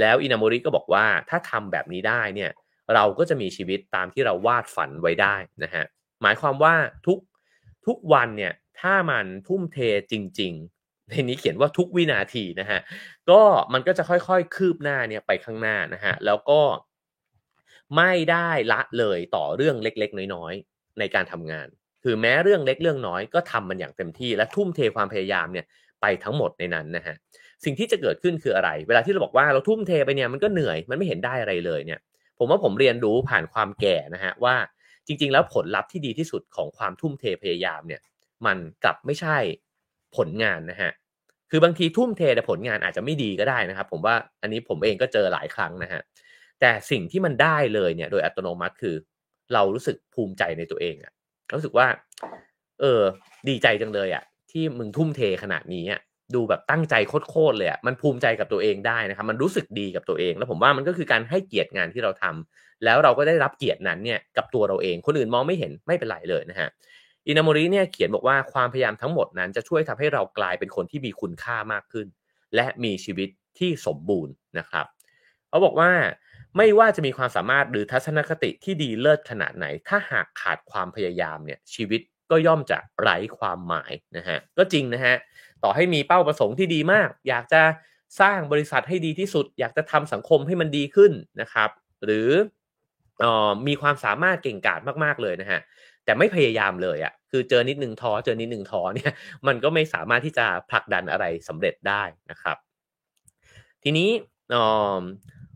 แล้วอินามริก็บอกว่าถ้าทำแบบนี้ได้เนี่ยเราก็จะมีชีวิตตามที่เราวาดฝันไว้ได้นะฮะหมายความว่าทุกทุกวันเนี่ยถ้ามันทุ่มเทจริง ๆ ในนี้เขียนว่าทุกวินาทีนะฮะก็มันก็จะค่อยๆ คืบหน้าเนี่ยไปข้างหน้านะฮะแล้วก็ไม่ได้ละเลยต่อเรื่องเล็กๆ น้อยๆ ในการทำงาน คือแม้เรื่องเล็กเรื่องน้อยก็ทำมันอย่างเต็มที่และทุ่มเทความพยายามเนี่ยไปทั้งหมดในนั้นนะฮะสิ่งที่จะเกิดขึ้นคืออะไร เวลาที่เราบอกว่าเราทุ่มเทไปเนี่ยมันก็เหนื่อยมันไม่เห็นได้อะไรเลยเนี่ย ผมว่าผมเรียนรู้ผ่านความแก่นะฮะว่าจริง ๆ แล้วผลลัพธ์ที่ดีที่สุดของความทุ่มเทพยายามเนี่ย มันกลับไม่ใช่ ผลงานนะฮะคือบางทีทุ่มเทแต่ผลงานอาจจะไม่ดีก็ได้นะครับ ผมว่าอันนี้ผมเองก็เจอหลายครั้งนะฮะแต่สิ่งที่มันได้เลยเนี่ย โดยอัตโนมัติคือ เรารู้สึกภูมิใจในตัวเองอะรู้สึกว่า เออ ดีใจจังเลยอะที่มึงทุ่มเทขนาดนี้อะดูแบบตั้งใจโคตรเลยอะมันภูมิใจกับตัวเองได้นะครับ มันรู้สึกดีกับตัวเอง แล้วผมว่ามันก็คือการให้เกียรติงานที่เราทำแล้วเราก็ได้รับเกียรตินั้นเนี่ยกับตัวเราเอง คนอื่นมองไม่เห็นไม่เป็นไรเลยนะฮะ อินามริเนี่ยเขียนบอกว่าความพยายามทั้งหมดนั้นจะช่วยทำให้เรากลายเป็นคนที่มีคุณค่ามากขึ้น และมีชีวิตที่สมบูรณ์นะครับเขาบอกว่าไม่ว่าจะมีความสามารถหรือทัศนคติที่ดีเลิศขนาดไหน ถ้าหากขาดความพยายามเนี่ยชีวิตก็ย่อมจะไร้ความหมายนะฮะก็จริงนะฮะต่อให้มีเป้าประสงค์ที่ดีมาก อยากจะสร้างบริษัทให้ดีที่สุด อยากจะทำสังคมให้มันดีขึ้นนะครับ หรือ ออมีความสามารถเก่งกาจมากๆเลยนะฮะแต่ไม่พยายามเลยอะ่ะคือเจอนิดหนึ่งท้อเจอนิดหนึ่งท้อเนี่ยมันก็ไม่สามารถที่จะผลักดันอะไรสำเร็จได้นะครับ ทีนี้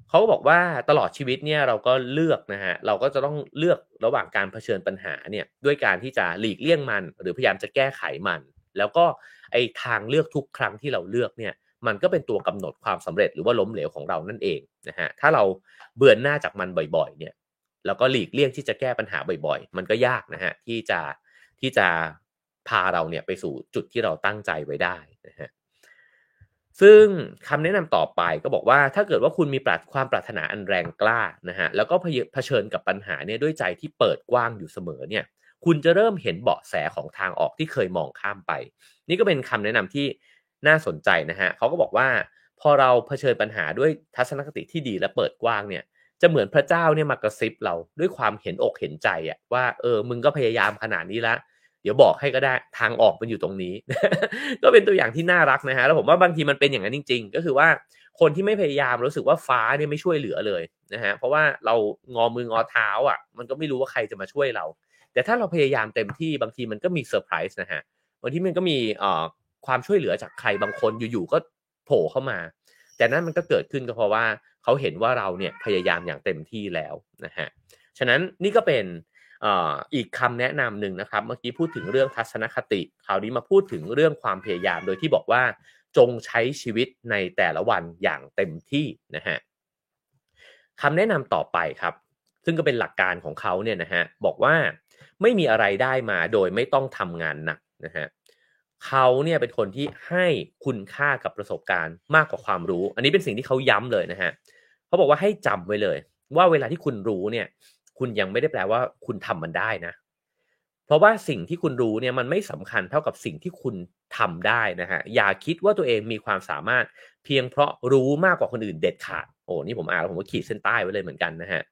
เขาบอกว่าตลอดชีวิตเนี่ยเราก็เลือกนะฮะเราก็จะต้องเลือกระหว่างการเผชิญปัญหาเนี่ยด้วยการที่จะหลีกเลี่ยงมัน หรือพยายามจะแก้ไขมัน แล้วก็ไอทางเลือกทุกครั้งที่เราเลือกเนี่ยมันก็เป็นตัวกำหนดความสำเร็จหรือว่าล้มเหลวของเรานั่นเองนะฮะถ้าเราเบื่อหน้าจากมันบ่อยๆเนี่ย แล้วก็หลีกเลี่ยงที่จะแก้ปัญหาบ่อยๆ มันก็ยากนะฮะที่จะที่จะพาเราเนี่ยไปสู่จุดที่เราตั้งใจไว้ได้นะฮะซึ่งคำแนะนำต่อไปก็บอกว่าถ้าเกิดว่าคุณมีปราความปรารถนาอันแรงกล้านะฮะแล้วก็เผชิญกับปัญหาเนี่ยด้วยใจที่เปิดกว้างอยู่เสมอเนี่ยคุณจะเริ่มเห็นเบาะแสของทางออกที่เคยมองข้ามไป นี่ก็เป็นคำแนะนำที่น่าสนใจนะฮะเขาก็บอกว่า พอเราเผชิญปัญหาด้วยทัศนคติที่ดีและเปิดกว้างเนี่ย จะเหมือนพระเจ้าเนี่ยมากระซิบเราด้วยความเห็นอกเห็นใจอะว่าเออมึงก็พยายามขนาดนี้ล้วเดี๋ยวบอกให้ก็ได้ทางออกมันอยู่ตรงนี้ ก็เป็นตัวอย่างที่น่ารักนะฮะแล้วผมว่าบางทีมันเป็นอย่างนั้นจริง ๆ ก็คือว่าคนที่ไม่พยายามรู้สึกว่าฟ้าเนี่ยไม่ช่วยเหลือเลยนะฮะเพราะว่าเรางอมืองอเท้าอะ มันก็ไม่รู้ว่าใครจะมาช่วยเรา แต่ถ้าเราพยายามเต็มที่บางทีมันก็มีเซอร์ไพรส์นะฮะบางทีมันก็มีเอ่อความช่วยเหลือจากใครบางคนอยู่ๆก็โผล่เข้ามา แต่นั้นมันก็เกิดขึ้นก็เพราะว่า เขาเห็นว่าเราเนี่ยพยายามอย่างเต็มที่แล้วนะฮะฉะนั้นนี่ก็เป็นอีกคำแนะนำหนึ่งนะครับ เมื่อกี้พูดถึงเรื่องทัศนคติ คราวนี้มาพูดถึงเรื่องความพยายามโดยที่บอกว่า จงใช้ชีวิตในแต่ละวันอย่างเต็มที่นะฮะคำแนะนำต่อไปครับ ซึ่งก็เป็นหลักการของเขาเนี่ยนะฮะบอกว่าไม่มีอะไรได้มาโดยไม่ต้องทำงานหนักนะฮะ เขาเนี่ยเป็นคนที่ให้คุณค่ากับประสบการณ์มากกว่าความรู้ อันนี้เป็นสิ่งที่เขาย้ำเลยนะฮะเขาบอกว่าให้จำไว้เลย ว่าเวลาที่คุณรู้เนี่ย คุณยังไม่ได้แปลว่าคุณทำมันได้นะ เพราะว่าสิ่งที่คุณรู้เนี่ยมันไม่สำคัญเท่ากับสิ่งที่คุณทำได้นะฮะอย่าคิดว่าตัวเองมีความสามารถเพียงเพราะรู้มากกว่าคนอื่นเด็ดขาดโอ้นี่ผมอ่านแล้วผมก็ขีดเส้นใต้ไว้เลยเหมือนกันนะฮะ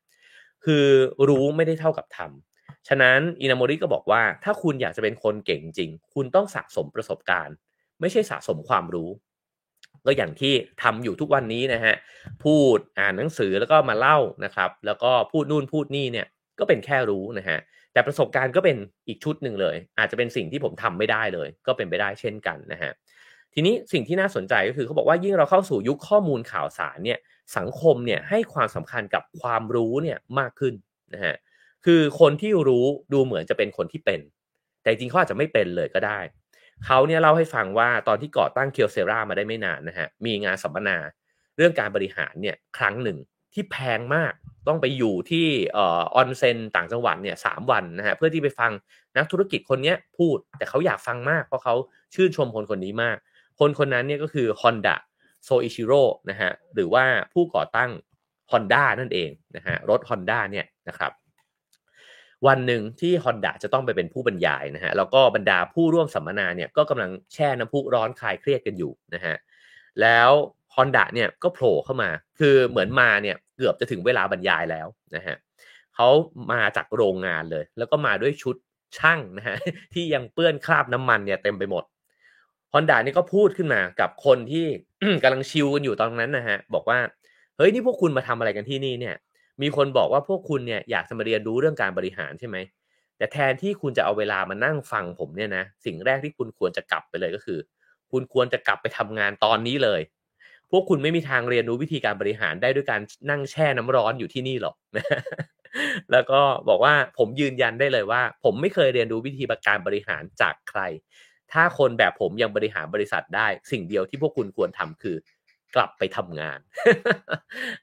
คือรู้ไม่ได้เท่ากับทำ ฉะนั้นอินาโมริก็บอกว่าถ้าคุณอยากจะเป็นคนเก่งจริง คุณต้องสะสมประสบการณ์ ไม่ใช่สะสมความรู้ ก็อย่างที่ทำอยู่ทุกวันนี้นะฮะพูดอ่านหนังสือแล้วก็มาเล่านะครับ แล้วก็พูดนู่นพูดนี่เนี่ยก็เป็นแค่รู้นะฮะแต่ประสบการณ์ก็เป็นอีกชุดหนึ่งเลย อาจจะเป็นสิ่งที่ผมทำไม่ได้เลย ก็เป็นไปได้เช่นกันนะฮะทีนี้สิ่งที่น่าสนใจก็คือเขาบอกว่ายิ่งเราเข้าสู่ยุคข้อมูลข่าวสารเนี่ยสังคมเนี่ยให้ความสำคัญกับความรู้เนี่ยมากขึ้นนะฮะ คือคนที่รู้ดูเหมือนจะเป็นคนที่เป็น แต่จริงเขาอาจจะไม่เป็นเลยก็ได้ เขาเนี่ยเล่าให้ฟังว่าตอนที่ก่อตั้งเคียวเซรามาได้ไม่นานนะฮะมีงานสัมมนาเรื่องการบริหารเนี่ยครั้งหนึ่งที่แพงมากต้องไปอยู่ที่ออนเซนต่างจังหวัดเนี่ยสามวันนะฮะเพื่อที่ไปฟังนักธุรกิจคนนี้พูด แต่เขาอยากฟังมากเพราะเขาชื่นชมคนคนนี้มาก คนคนนั้นเนี่ยก็คือ Honda โซอิชิโร่นะฮะหรือว่าผู้ก่อตั้ง Honda นั่นเองนะฮะรถ Honda เนี่ยนะครับ วันหนึ่งที่ Honda จะต้องไปเป็นผู้บรรยายนะฮะแล้วก็บรรดาผู้ร่วมสัมมนาเนี่ยก็กำลังแช่น้ำพุร้อนคลายเครียดกันอยู่นะฮะแล้ว Honda เนี่ยก็โผล่เข้ามา คือเหมือนมาเนี่ยเกือบจะถึงเวลาบรรยายแล้วนะฮะเขามาจากโรงงานเลย แล้วก็มาด้วยชุดช่างนะฮะที่ยังเปื้อนคราบน้ำมันเนี่ยเต็มไปหมดฮอนด้านี่ก็พูดขึ้นมากับคนที่กำลังชิลกันอยู่ตอนนั้นนะฮะบอกว่า เฮ้ยนี่พวกคุณมาทำอะไรกันที่นี่เนี่ย มีคนบอกว่าพวกคุณเนี่ยอยากจะมาเรียนรู้เรื่องการบริหารใช่ไหมแต่แทนที่คุณจะเอาเวลามานั่งฟังผมเนี่ยนะสิ่งแรกที่คุณควรจะกลับไปเลยก็คือ คุณควรจะกลับไปทำงานตอนนี้เลย พวกคุณไม่มีทางเรียนรู้วิธีการบริหารได้ด้วยการนั่งแช่น้ำร้อนอยู่ที่นี่หรอกแล้วก็บอกว่าผมยืนยันได้เลยว่า ผมไม่เคยเรียนรู้วิธีการบริหารจากใคร ถ้าคนแบบผมยังบริหารบริษัทได้ สิ่งเดียวที่พวกคุณควรทำคือ กลับไปทำงาน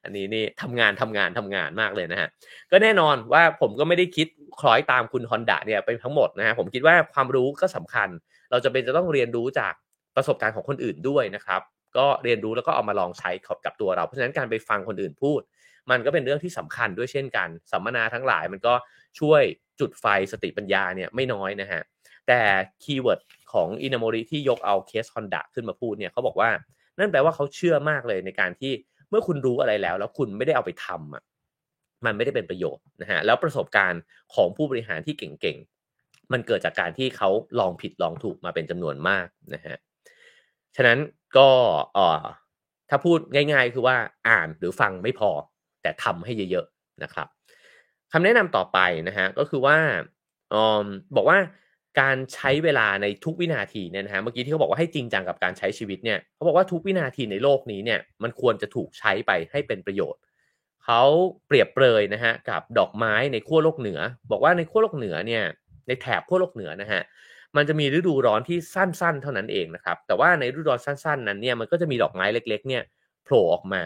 อันนี้นี่ทำงานทำงานทำงานมากเลยนะฮะ ก็แน่นอนว่าผมก็ไม่ได้คิดคล้อยตามคุณฮอนดาเนี่ยไปทั้งหมดนะฮะ ผมคิดว่าความรู้ก็สำคัญ เราจะเป็นจะต้องเรียนรู้จากประสบการณ์ของคนอื่นด้วยนะครับ ก็เรียนรู้แล้วก็เอามาลองใช้กับตัวเรา เพราะฉะนั้นการไปฟังคนอื่นพูด มันก็เป็นเรื่องที่สำคัญด้วยเช่นกัน สัมมนาทั้งหลายมันก็ช่วยจุดไฟสติปัญญาเนี่ยไม่น้อยนะฮะ แต่ keyword ของอินาโมริที่ยกเอาเคสฮอนดะขึ้นมาพูดเนี่ยเขาบอกว่า นั่นแปลว่าเขาเชื่อมากเลยในการที่เมื่อคุณรู้อะไรแล้ว แล้วคุณไม่ได้เอาไปทำอะมันไม่ได้เป็นประโยชน์นะฮะแล้วประสบการณ์ของผู้บริหารที่เก่งๆ มันเกิดจากการที่เขาลองผิดลองถูกมาเป็นจำนวนมากนะฮะฉะนั้นก็เอ่อถ้าพูดง่าย ๆ คือว่าอ่านหรือฟังไม่พอ แต่ทำให้เยอะๆนะครับคำแนะนำต่อไปนะฮะก็คือว่าอบอกว่า การใช้เวลาในทุกวินาทีเนี่ยนะฮะเมื่อกี้ที่เขาบอกว่าให้จริงจังกับการใช้ชีวิตเนี่ยเขาบอกว่าทุกวินาทีในโลกนี้เนี่ยมันควรจะถูกใช้ไปให้เป็นประโยชน์เขาเปรียบเปรยนะฮะกับดอกไม้ในขั้วโลกเหนือ บอกว่าในขั้วโลกเหนือเนี่ยในแถบขั้วโลกเหนือนะฮะมันจะมีฤดูร้อนที่สั้นๆ เท่านั้นเองนะครับแต่ว่าในฤดูร้อนสั้น ๆ นั้นเนี่ยมันก็จะมีดอกไม้เล็ก ๆ เนี่ยโผล่ออกมา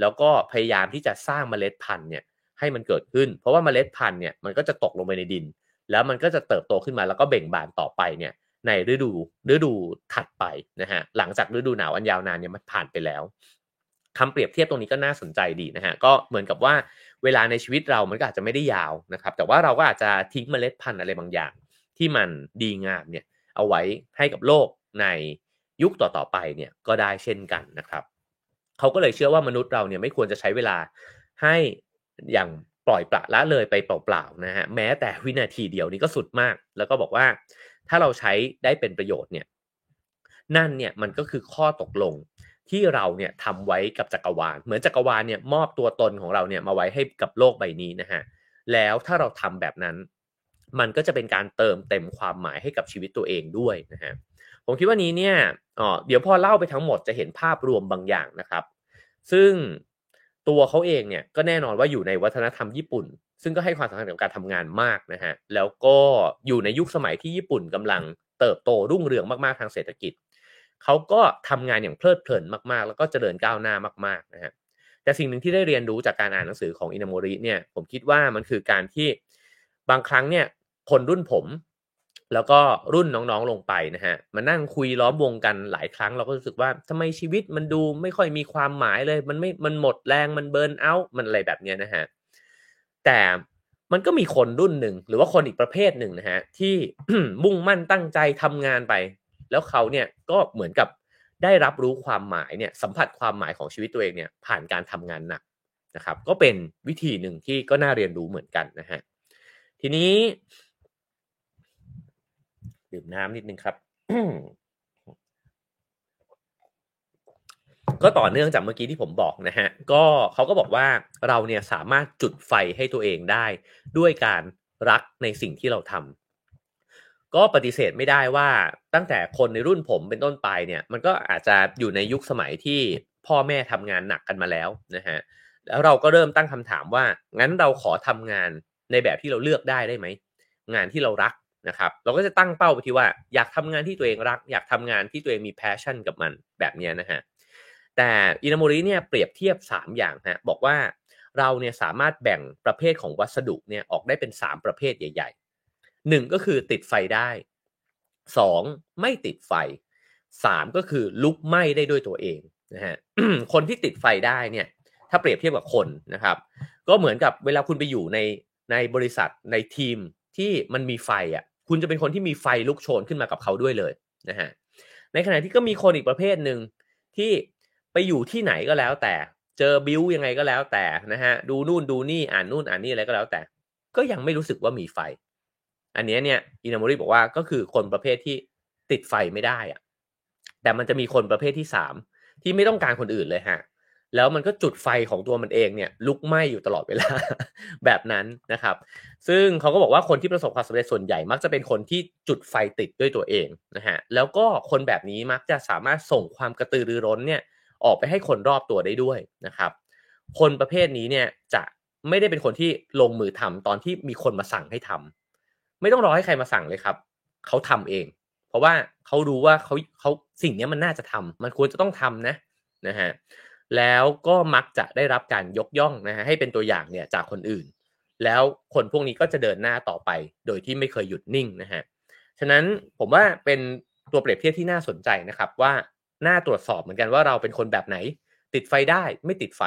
แล้วก็พยายามที่จะสร้างเมล็ดพันธุ์เนี่ยให้มันเกิดขึ้น เพราะว่าเมล็ดพันธุ์เนี่ยมันก็จะตกลงไปในดิน แล้วมันก็จะเติบโตขึ้นมาแล้วก็เบ่งบานต่อไปเนี่ยในฤดูฤดูถัดไปนะฮะหลังจากฤดูหนาวอันยาวนานเนี่ยมันผ่านไปแล้วคำเปรียบเทียบตรงนี้ก็น่าสนใจดีนะฮะก็เหมือนกับว่าเวลาในชีวิตเรามันก็อาจจะไม่ได้ยาวนะครับ แต่ว่าเราก็อาจจะทิ้งเมล็ดพันธุ์อะไรบางอย่าง ที่มันดีงามเนี่ยเอาไว้ให้กับโลกในยุคต่อๆไปเนี่ยก็ได้เช่นกันนะครับเขาก็เลยเชื่อว่ามนุษย์เราเนี่ยไม่ควรจะใช้เวลาให้อย่าง ปล่อยปละละเลยไปเปล่าๆนะฮะแม้แต่วินาทีเดียวนี้ก็สุดมาก แล้วก็บอกว่าถ้าเราใช้ได้เป็นประโยชน์เนี่ยนั่นเนี่ยมันก็คือข้อตกลงที่เราเนี่ยทำไว้กับจักรวาล เหมือนจักรวาลเนี่ยมอบตัวตนของเราเนี่ยมาไว้ให้กับโลกใบนี้นะฮะแล้วถ้าเราทำแบบนั้น มันก็จะเป็นการเติมเต็มความหมายให้กับชีวิตตัวเองด้วยนะฮะผมคิดว่านี้เนี่ยอ๋อเดี๋ยวพอเล่าไปทั้งหมดจะเห็นภาพรวมบางอย่างนะครับ ซึ่ง ตัวเขาเองเนี่ยก็แน่นอนว่าอยู่ในวัฒนธรรมญี่ปุ่น ซึ่งก็ให้ความสำคัญกับการทำงานมากนะฮะแล้วก็อยู่ในยุคสมัยที่ญี่ปุ่นกำลังเติบโตรุ่งเรืองมากๆทางเศรษฐกิจเขาก็ทำงานอย่างเพลิดเพลินมากๆ แล้วก็เจริญก้าวหน้ามากๆนะฮะแต่สิ่งหนึ่งที่ได้เรียนรู้จากการอ่านหนังสือของอินาโมริเนี่ยผมคิดว่ามันคือการที่บางครั้งเนี่ยคนรุ่นผม แล้วก็รุ่นน้องๆลงไปนะฮะมานั่งคุยล้อมวงกันหลายครั้งเราก็รู้สึกว่าทำไมชีวิตมันดูไม่ค่อยมีความหมายเลย มันไม่มันหมดแรงมันเบิร์นเอาท์มันอะไรแบบนี้นะฮะแต่มันก็มีคนรุ่นหนึ่งหรือว่าคนอีกประเภทหนึ่งนะฮะที่มุ่งมั่นตั้งใจทำงานไป แล้วเขาเนี่ยก็เหมือนกับได้รับรู้ความหมายเนี่ยสัมผัสความหมายของชีวิตตัวเองเนี่ยผ่านการทำงานหนักนะครับ ก็เป็นวิธีหนึ่งที่ก็น่าเรียนรู้เหมือนกันนะฮะทีนี้ ดื่มน้ำนิดนึงครับ ก็ต่อเนื่องจากเมื่อกี้ที่ผมบอกนะฮะ ก็เขาก็บอกว่าเราเนี่ยสามารถจุดไฟให้ตัวเองได้ ด้วยการรักในสิ่งที่เราทำก็ปฏิเสธไม่ได้ว่าตั้งแต่คนในรุ่นผมเป็นต้นไปเนี่ย มันก็อาจจะอยู่ในยุคสมัยที่พ่อแม่ทำงานหนักกันมาแล้วนะฮะแล้วเราก็เริ่มตั้งคำถามว่า งั้นเราขอทำงานในแบบที่เราเลือกได้ได้ไหมงานที่เรารัก นะครับเราก็จะตั้งเป้าไปที่ว่าอยากทำงานที่ตัวเองรัก อยากทำงานที่ตัวเองมีแพชชั่นกับมันแบบนี้นะฮะแต่อินาโมริเนี่ยเปรียบเทียบ 3 อย่างฮะบอกว่าเราเนี่ยสามารถแบ่งประเภทของวัสดุเนี่ยออกได้เป็น 3 ประเภทใหญ่ ๆ 1 ก็คือติดไฟได้ 2 ไม่ติดไฟ 3 ก็คือลุกไหม้ได้ด้วยตัวเองนะฮะคนที่ติดไฟได้เนี่ยถ้าเปรียบเทียบกับคนนะครับ ก็เหมือนกับเวลาคุณไปอยู่ในในบริษัทในทีมที่มันมีไฟอะ คุณจะเป็นคนที่มีไฟลุกโชนขึ้นมากับเขาด้วยเลยนะฮะในขณะที่ก็มีคนอีกประเภทหนึ่งที่ไปอยู่ที่ไหนก็แล้ว แต่เจอบิวยังไงก็แล้วแต่นะฮะดูนู่นดูนี่อ่านนู่นอ่านนี่อะไรก็แล้วแต่ ก็ยังไม่รู้สึกว่ามีไฟ อันนี้เนี่ยอินาโมริบอกว่าก็คือคนประเภทที่ติดไฟไม่ได้อะแต่มันจะมีคนประเภทที่สามที่ไม่ต้องการคนอื่นเลยฮะ แล้วมันก็จุดไฟของตัวมันเองเนี่ยลุกไหม้อยู่ตลอดเวลาแบบนั้นนะครับ ซึ่งเขาก็บอกว่าคนที่ประสบความสำเร็จส่วนใหญ่มักจะเป็นคนที่จุดไฟติดด้วยตัวเองนะฮะแล้วก็คนแบบนี้มักจะสามารถส่งความกระตือรือร้นเนี่ยออกไปให้คนรอบตัวได้ด้วยนะครับ คนประเภทนี้เนี่ยจะไม่ได้เป็นคนที่ลงมือทำตอนที่มีคนมาสั่งให้ทำไม่ต้องรอให้ใครมาสั่งเลยครับเขาทำเอง เพราะว่าเขารู้ว่าเขาเขาสิ่งนี้มันน่าจะทำมันควรจะต้องทำนะนะฮะ แล้วก็มักจะได้รับการยกย่องนะฮะให้เป็นตัวอย่างเนี่ยจากคนอื่น แล้วคนพวกนี้ก็จะเดินหน้าต่อไป โดยที่ไม่เคยหยุดนิ่งนะฮะฉะนั้นผมว่าเป็นตัวเปรียบเทียบที่น่าสนใจนะครับว่าน่าตรวจสอบเหมือนกันว่าเราเป็นคนแบบไหน ติดไฟได้ไม่ติดไฟ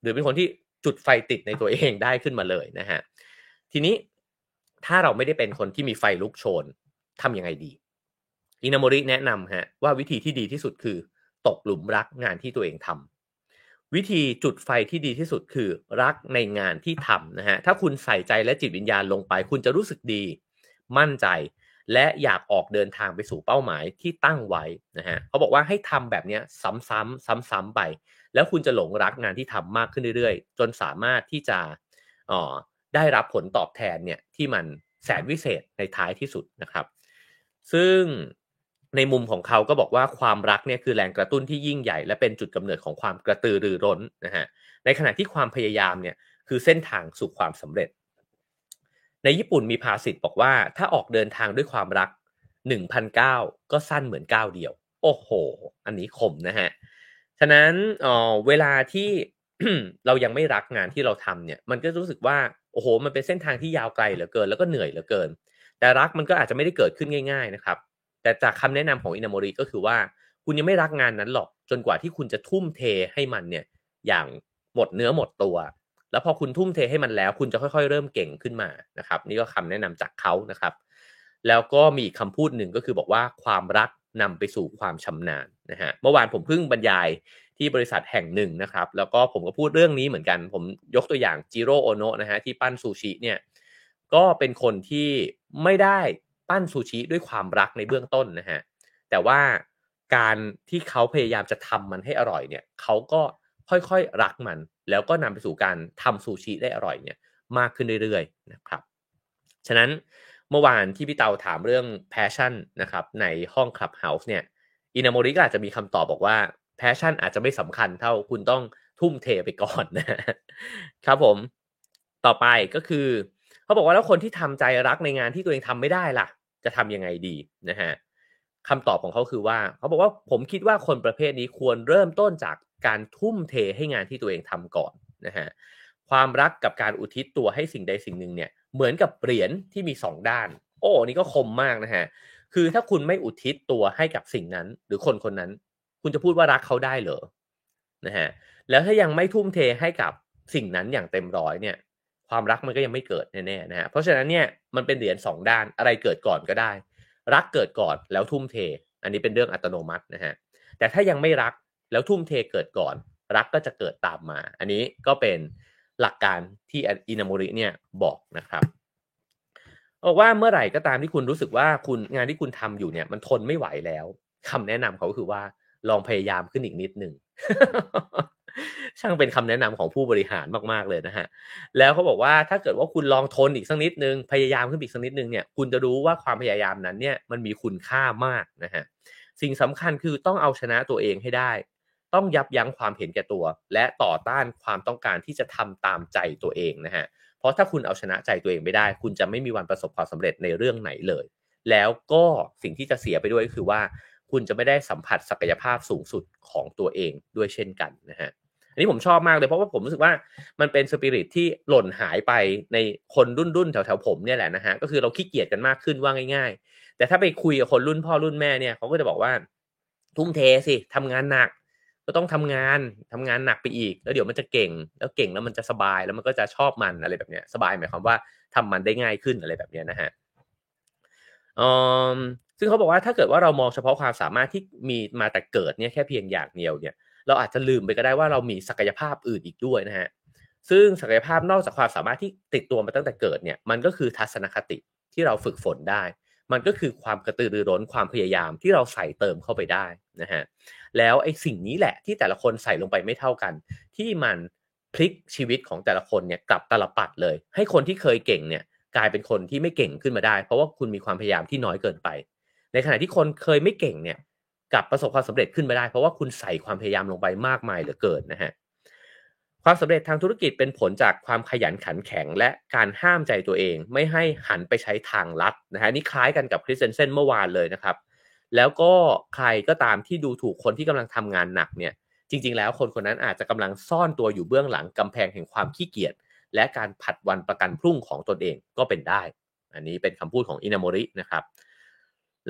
หรือเป็นคนที่จุดไฟติดในตัวเองได้ขึ้นมาเลยนะฮะทีนี้ถ้าเราไม่ได้เป็นคนที่มีไฟลุกโชนทํำยังไงดีอินาโมริแนะนำฮะว่าวิธีที่ดีที่สุดคือ ตกหลุมรักงานที่ตัวเองทำ วิธีจุดไฟที่ดีที่สุดคือรักในงานที่ทำนะฮะถ้าคุณใส่ใจและจิตวิญญาณลงไป คุณจะรู้สึกดี มั่นใจ และอยากออกเดินทางไปสู่เป้าหมายที่ตั้งไว้นะฮะเขาบอกว่าให้ทำแบบนี้ซ้ำๆซ้ำๆไป แล้วคุณจะหลงรักงานที่ทำมากขึ้นเรื่อยๆ จนสามารถที่จะอ๋อได้รับผลตอบแทนเนี่ยที่มันแสนวิเศษในท้ายที่สุดนะครับ ซึ่ง ในมุมของเขาก็บอกว่าความรักเนี่ยคือแรงกระตุ้นที่ยิ่งใหญ่ และเป็นจุดกำเนิดของความกระตือรือร้นนะฮะในขณะที่ความพยายามเนี่ยคือเส้นทางสู่ความสำเร็จ ในญี่ปุ่นมีภาษิตบอกว่าถ้าออกเดินทางด้วยความรัก1,009ก็สั้นเหมือนก้าวเดียว โอ้โห อันนี้คมนะฮะฉะนั้นเออเวลาที่เรายังไม่รักงานที่เราทำเนี่ย มันก็รู้สึกว่าโอ้โห มันเป็นเส้นทางที่ยาวไกลเหลือเกิน แล้วก็เหนื่อยเหลือเกิน แต่รักมันก็อาจจะไม่ได้เกิดขึ้นง่าย ๆนะครับ แต่จากคำแนะนำของอินาโมริก็คือว่า คุณยังไม่รักงานนั้นหรอกจนกว่าที่คุณจะทุ่มเทให้มันเนี่ยอย่างหมดเนื้อหมดตัว แล้วพอคุณทุ่มเทให้มันแล้ว คุณจะค่อยๆ เริ่มเก่งขึ้นมานะครับ นี่ก็คำแนะนำจากเขานะครับ แล้วก็มีอีกคำพูดหนึ่งก็คือบอกว่าความรักนำไปสู่ความชำนาญนะฮะเมื่อวานผมเพิ่งบรรยายที่บริษัทแห่งหนึ่งนะครับ แล้วก็ผมก็พูดเรื่องนี้เหมือนกัน ผมยกตัวอย่างจิโร่โอโนะนะฮะที่ปั้นซูชิเนี่ยก็เป็นคนที่ไม่ได้ ปั้นซูชิด้วยความรักในเบื้องต้นนะฮะแต่ว่าการที่เขาพยายามจะทำมันให้อร่อยเนี่ยเขาก็ค่อยๆรักมัน แล้วก็นำไปสู่การทำซูชิได้อร่อยเนี่ยมากขึ้นเรื่อยๆนะครับฉะนั้นเมื่อวานที่พี่เตาถามเรื่อง passion นะครับในห้อง Clubhouse เนี่ยอินาโมริก็อาจจะมีคำตอบบอกว่าแพชชั่นอาจจะไม่สำคัญเท่าคุณต้องทุ่มเทไปก่อนนะครับผมต่อไปก็คือ เขาบอกว่าแล้วคนที่ทำใจรักในงานที่ตัวเองทำไม่ได้ล่ะ จะทำยังไงดีนะฮะคำตอบของเขาคือว่าเขาบอกว่าผมคิดว่าคนประเภทนี้ควรเริ่มต้นจากการทุ่มเทให้งานที่ตัวเองทำก่อนนะฮะความรักกับการอุทิศตัวให้สิ่งใดสิ่งหนึ่งเนี่ยเหมือนกับเหรียญที่มีสองด้าน โอ้นี่ก็คมมากนะฮะคือถ้าคุณไม่อุทิศตัวให้กับสิ่งนั้น หรือคนคนนั้น คุณจะพูดว่ารักเขาได้เหรอนะฮะแล้วถ้ายังไม่ทุ่มเทให้กับสิ่งนั้นอย่างเต็มร้อยเนี่ย ความรักมันก็ยังไม่เกิดแน่ๆนะฮะเพราะฉะนั้นเนี่ยมันเป็นเหรียญสองด้านอะไรเกิดก่อนก็ได้ รักเกิดก่อนแล้วทุ่มเท อันนี้เป็นเรื่องอัตโนมัตินะฮะแต่ถ้ายังไม่รักแล้วทุ่มเทเกิดก่อน รักก็จะเกิดตามมา อันนี้ก็เป็นหลักการที่อินาโมริเนี่ยบอกนะครับบอกว่าเมื่อไหร่ก็ตามที่คุณรู้สึกว่าคุณงานที่คุณทำอยู่เนี่ยมันทนไม่ไหวแล้วคำแนะนำเขาคือว่าลองพยายามขึ้นอีกนิดหนึ่ง ช่างเป็นคำแนะนำของผู้บริหารมากๆเลยนะฮะแล้วเขาบอกว่าถ้าเกิดว่าคุณลองทนอีกสักนิดนึงพยายามขึ้นอีกสักนิดนึงเนี่ยคุณจะรู้ว่าความพยายามนั้นเนี่ยมันมีคุณค่ามากนะฮะสิ่งสำคัญคือต้องเอาชนะตัวเองให้ได้ ต้องยับยั้งความเห็นแก่ตัว และต่อต้านความต้องการที่จะทำตามใจตัวเองนะฮะเพราะถ้าคุณเอาชนะใจตัวเองไม่ได้ คุณจะไม่มีวันประสบความสำเร็จในเรื่องไหนเลย แล้วก็สิ่งที่จะเสียไปด้วยก็คือว่า คุณจะไม่ได้สัมผัสศักยภาพสูงสุดของตัวเองด้วยเช่นกันนะฮะ อันนี้ผมชอบมากเลยเพราะว่าผมรู้สึกว่ามันเป็นสปิริตที่หล่นหายไปในคนรุ่นรุ่นแถวแถวผมเนี่ยแหละนะฮะก็คือเราขี้เกียจกันมากขึ้นว่าง่าย ๆ แต่ถ้าไปคุยกับคนรุ่นพ่อรุ่นแม่เนี่ยเขาก็จะบอกว่า ทุ่มเทสิทำงานหนัก ก็ต้องทำงานทำงานหนักไปอีก แล้วเดี๋ยวมันจะเก่ง แล้วเก่งแล้วมันจะสบายแล้วมันก็จะชอบมันอะไรแบบเนี้ยสบายหมายความว่าทำมันได้ง่ายขึ้นอะไรแบบเนี้ยนะฮะซึ่งเขาบอกว่าถ้าเกิดว่าเรามองเฉพาะความสามารถที่มีมาแต่เกิดเนี่ยแค่เพียงอย่างเดียวเนี่ย เราอาจจะลืมไปก็ได้ว่าเรามีศักยภาพอื่นอีกด้วยนะฮะซึ่งศักยภาพนอกจากความสามารถที่ติดตัวมาตั้งแต่เกิดเนี่ยมันก็คือทัศนคติที่เราฝึกฝนได้ มันก็คือความกระตือรือร้นความพยายามที่เราใส่เติมเข้าไปได้นะฮะแล้วไอ้สิ่งนี้แหละที่แต่ละคนใส่ลงไปไม่เท่ากัน ที่มันพลิกชีวิตของแต่ละคนเนี่ยกลับตลปัดเลย ให้คนที่เคยเก่งเนี่ยกลายเป็นคนที่ไม่เก่งขึ้นมาได้ เพราะว่าคุณมีความพยายามที่น้อยเกินไป ในขณะที่คนเคยไม่เก่งเนี่ย กับประสบความสำเร็จขึ้นมาได้ เพราะว่าคุณใส่ความพยายามลงไปมากมายเหลือเกินนะฮะความสำเร็จทางธุรกิจเป็นผลจากความขยันขันแข็ง และการห้ามใจตัวเอง ไม่ให้หันไปใช้ทางลัดนะฮะนี่คล้ายกันกับคริสเตนเซนเมื่อวานเลยนะครับ แล้วก็ใครก็ตามที่ดูถูกคนที่กำลังทำงานหนักเนี่ย จริง ๆ แล้วคนคนนั้นอาจจะกำลังซ่อนตัวอยู่เบื้องหลังกำแพงแห่งความขี้เกียจและการผัดวันประกันพรุ่งของตนเองก็เป็นได้ อันนี้เป็นคำพูดของอินาโมรินะครับ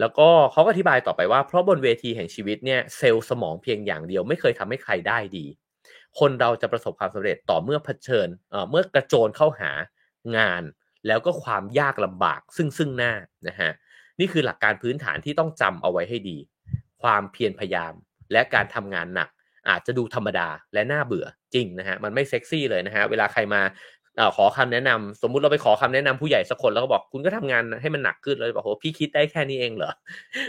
แล้วก็เขาก็อธิบายต่อไปว่า เพราะบนเวทีแห่งชีวิตเนี่ยเซลล์สมองเพียงอย่างเดียวไม่เคยทำให้ใครได้ดี คนเราจะประสบความสำเร็จต่อเมื่อเผชิญเเมื่อกระโจนเข้าหางาน แล้วก็ความยากลำบากซึ่งซึ่งหน้านะฮะนี่คือหลักการพื้นฐานที่ต้องจำเอาไว้ให้ดี ความเพียรพยายามและการทำงานหนักอาจจะดูธรรมดาและน่าเบื่อจริงนะฮะมันไม่เซ็กซี่เลยนะฮะเวลาใครมา ขอคำแนะนำสมมุติเราไปขอคำแนะนำผู้ใหญ่สักคนแล้วก็บอกคุณก็ทำงานให้มันหนักขึ้นเลยบอกโอ้พี่คิดได้แค่นี้เองเหรอ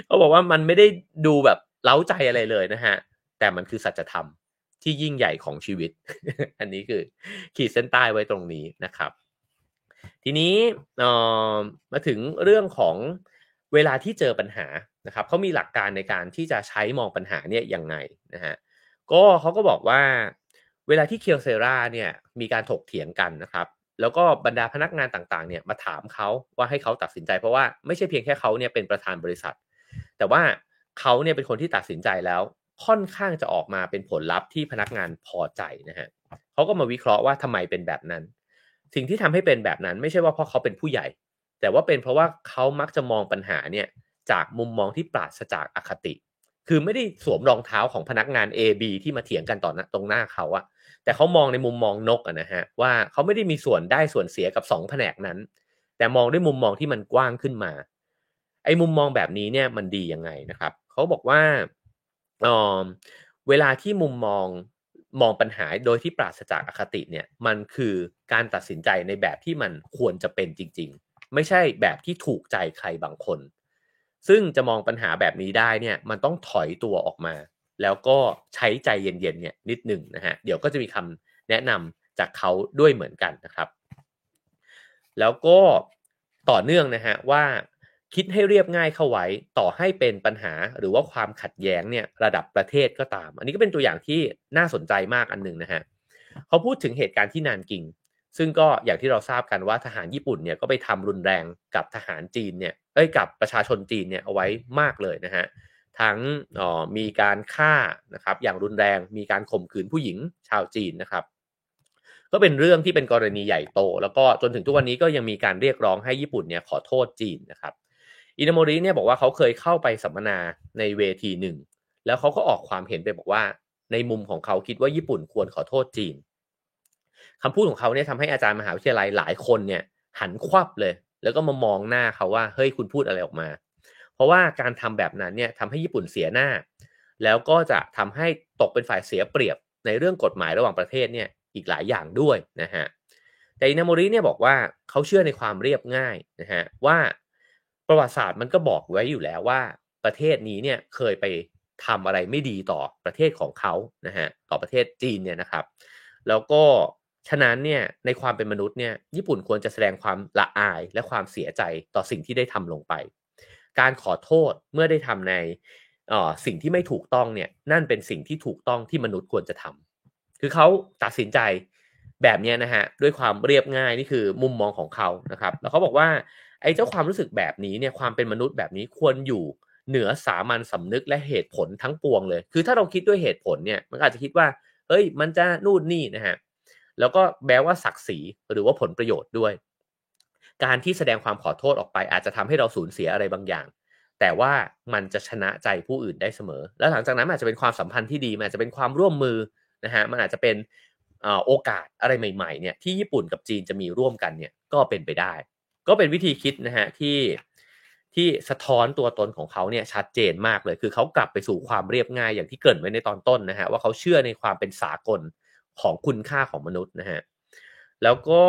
เขาบอกว่ามันไม่ได้ดูแบบเล้าใจอะไรเลยนะฮะ แต่มันคือสัจธรรมที่ยิ่งใหญ่ของชีวิต อันนี้คือขีดเส้นใต้ไว้ตรงนี้นะครับ ทีนี้มาถึงเรื่องของเวลาที่เจอปัญหานะครับเขามีหลักการในการที่จะใช้มองปัญหาเนี่ยยังไงนะฮะก็เขาก็บอกว่า เวลาที่เคียวเซราเนี่ยมีการถกเถียงกันนะครับแล้วก็บรรดาพนักงานต่างๆเนี่ยมาถามเขาว่าให้เขาตัดสินใจ เพราะว่าไม่ใช่เพียงแค่เขาเนี่ยเป็นประธานบริษัท แต่ว่าเขาเนี่ยเป็นคนที่ตัดสินใจแล้ว ค่อนข้างจะออกมาเป็นผลลัพธ์ที่พนักงานพอใจนะฮะเขาก็มาวิเคราะห์ว่าทำไมเป็นแบบนั้น สิ่งที่ทำให้เป็นแบบนั้นไม่ใช่ว่าเพราะเขาเป็นผู้ใหญ่ แต่ว่าเป็นเพราะว่าเขามักจะมองปัญหาเนี่ยจากมุมมองที่ปราศจากอคติ คือไม่ได้สวมรองเท้าของพนักงาน A B ที่มาเถียงกันต่อตรงหน้าเขาอะ แต่เขามองในมุมมองนกนะฮะว่าเขาไม่ได้มีส่วนได้ส่วนเสียกับสองแผนกนั้น แต่มองด้วยมุมมองที่มันกว้างขึ้นมาไอ้มุมมองแบบนี้เนี่ยมันดียังไงนะครับเขาบอกว่าเวลาที่มุมมองมองปัญหาโดยที่ปราศจากอคติเนี่ยมันคือการตัดสินใจในแบบที่มันควรจะเป็นจริง ๆ ไม่ใช่แบบที่ถูกใจใครบางคน ซึ่งจะมองปัญหาแบบนี้ได้เนี่ยมันต้องถอยตัวออกมา แล้วก็ใช้ใจเย็นๆเนี่ยนิดหนึ่งนะฮะเดี๋ยวก็จะมีคำแนะนำจากเขาด้วยเหมือนกันนะครับ แล้วก็ต่อเนื่องนะฮะว่าคิดให้เรียบง่ายเข้าไว้ต่อให้เป็นปัญหาหรือว่าความขัดแย้งเนี่ยระดับประเทศก็ตาม อันนี้ก็เป็นตัวอย่างที่น่าสนใจมากอันหนึ่งนะฮะเขาพูดถึงเหตุการณ์ที่นานกิง ซึ่งก็อย่างที่เราทราบกันว่าทหารญี่ปุ่นเนี่ยก็ไปทำรุนแรงกับทหารจีนเนี่ยเอ้ยกับประชาชนจีนเนี่ยเอาไว้มากเลยนะฮะ ทั้งออมีการฆ่านะครับอย่างรุนแรงมีการข่มขืนผู้หญิงชาวจีนนะครับ ก็เป็นเรื่องที่เป็นกรณีใหญ่โต แล้วก็จนถึงทุกวันนี้ก็ยังมีการเรียกร้องให้ญี่ปุ่นเนี่ยขอโทษจีนนะครับอินาโมริเนี่ยบอกว่าเขาเคยเข้าไปสัมมนาในเวทีหนึ่ง แล้วเขาก็ออกความเห็นไปบอกว่า ในมุมของเขาคิดว่าญี่ปุ่นควรขอโทษจีนคำพูดของเขาเนี่ยทำให้อาจารย์มหาวิทยาลัยหลายคนเนี่ยหันควับเลย แล้วก็มามองหน้าเขาว่าเฮ้ยคุณพูดอะไรออกมา เพราะว่าการทำแบบนั้นเนี่ยทำให้ญี่ปุ่นเสียหน้า แล้วก็จะทำให้ตกเป็นฝ่ายเสียเปรียบในเรื่องกฎหมายระหว่างประเทศเนี่ยอีกหลายอย่างด้วยนะฮะแต่อินาโมริเนี่ยบอกว่าเขาเชื่อในความเรียบง่ายนะฮะว่าประวัติศาสตร์มันก็บอกไว้อยู่แล้วว่าประเทศนี้เนี่ยเคยไปทำอะไรไม่ดีต่อประเทศของเขานะฮะต่อประเทศจีนเนี่ยนะครับ แล้วก็ฉะนั้นเนี่ยในความเป็นมนุษย์เนี่ยญี่ปุ่นควรจะแสดงความละอายและความเสียใจต่อสิ่งที่ได้ทำลงไป การขอโทษเมื่อได้ทำในสิ่งที่ไม่ถูกต้องเนี่ยนั่นเป็นสิ่งที่ถูกต้องที่มนุษย์ควรจะทำคือเขาตัดสินใจแบบนี้นะฮะด้วยความเรียบง่ายนี่คือมุมมองของเขานะครับ แล้วเขาบอกว่าไอ้เจ้าความรู้สึกแบบนี้เนี่ยความเป็นมนุษย์แบบนี้ควรอยู่เหนือสามัญสำนึกและเหตุผลทั้งปวงเลย คือถ้าเราคิดด้วยเหตุผลเนี่ยมันอาจจะคิดว่าเฮ้ยมันจะนู่นนี่นะฮะแล้วก็แม้ว่าศักดิ์ศรีหรือว่าผลประโยชน์ด้วย การที่แสดงความขอโทษออกไป อาจจะทำให้เราสูญเสียอะไรบางอย่าง แต่ว่ามันจะชนะใจผู้อื่นได้เสมอ แล้วหลังจากนั้นอาจจะเป็นความสัมพันธ์ที่ดีมันอาจจะเป็นความร่วมมือนะฮะมันอาจจะเป็นโอกาสอะไรใหม่ๆเนี่ยที่ญี่ปุ่นกับจีนจะมีร่วมกันเนี่ยก็เป็นไปได้ ก็เป็นวิธีคิดนะฮะที่ที่สะท้อนตัวตนของเขาเนี่ยชัดเจนมากเลย คือเขากลับไปสู่ความเรียบง่ายอย่างที่เกิดไว้ในตอนต้นนะฮะว่าเขาเชื่อในความเป็นสากลของคุณค่าของมนุษย์นะฮะแล้วก็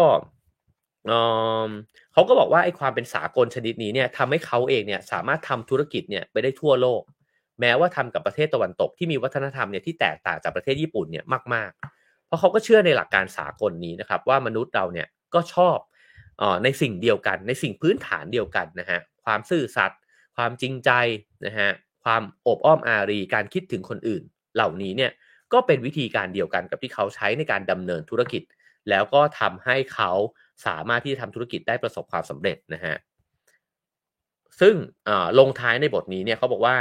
เขาก็บอกว่าไอ้ความเป็นสากลชนิดนี้เนี่ยทำให้เขาเองเนี่ยสามารถทำธุรกิจเนี่ยไปได้ทั่วโลก แม้ว่าทำกับประเทศตะวันตกที่มีวัฒนธรรมเนี่ยที่แตกต่างจากประเทศญี่ปุ่นเนี่ยมาก ๆ เพราะเขาก็เชื่อในหลักการสากลนี้นะครับ ว่ามนุษย์เราเนี่ยก็ชอบอในสิ่งเดียวกัน ในสิ่งพื้นฐานเดียวกันนะฮะความซื่อสัตย์ความจริงใจนะฮะความอบอ้อมอารีการคิดถึงคนอื่น เหล่านี้เนี่ยก็เป็นวิธีการเดียวกันกับที่เขาใช้ในการดำเนินธุรกิจ แล้วก็ทำให้เขา สามารถที่จะทำธุรกิจได้ประสบความสำเร็จนะฮะซึ่งลงท้ายในบทนี้เนี่ยเขาบอกว่า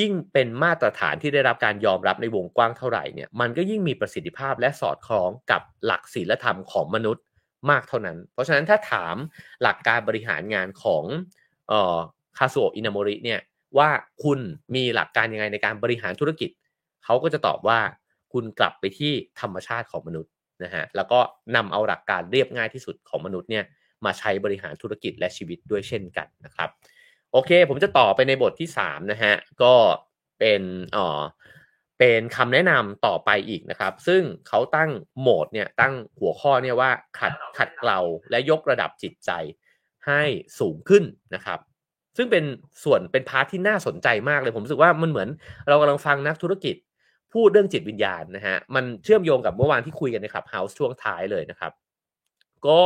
ยิ่งเป็นมาตรฐานที่ได้รับการยอมรับในวงกว้างเท่าไหร่เนี่ยมันก็ยิ่งมีประสิทธิภาพและสอดคล้องกับหลักศีลธรรมของมนุษย์มากเท่านั้น เพราะฉะนั้นถ้าถามหลักการบริหารงานของคาสุโออินามริเนี่ยว่าคุณมีหลักการยังไงในการบริหารธุรกิจ เขาก็จะตอบว่าคุณกลับไปที่ธรรมชาติของมนุษย์ นะฮะแล้วก็นำเอาหลักการเรียบง่ายที่สุดของมนุษย์เนี่ยมาใช้บริหารธุรกิจและชีวิตด้วยเช่นกันนะครับ โอเค ผมจะต่อไปในบทที่3นะฮะก็เป็นเอ่อเป็นคำแนะนำต่อไปอีกนะครับ ซึ่งเขาตั้งโหมดเนี่ยตั้งหัวข้อเนี่ยว่าขัดขัดเกลาและยกระดับจิตใจให้สูงขึ้นนะครับ ซึ่งเป็นส่วนเป็น part ที่น่าสนใจมากเลยผมรู้สึกว่ามันเหมือนเรากำลังฟังนักธุรกิจ พูดเรื่องจิตวิญญาณนะฮะมันเชื่อมโยงกับเมื่อวานที่คุยกันในคลับเฮาส์ช่วงท้ายเลยนะครับ ก็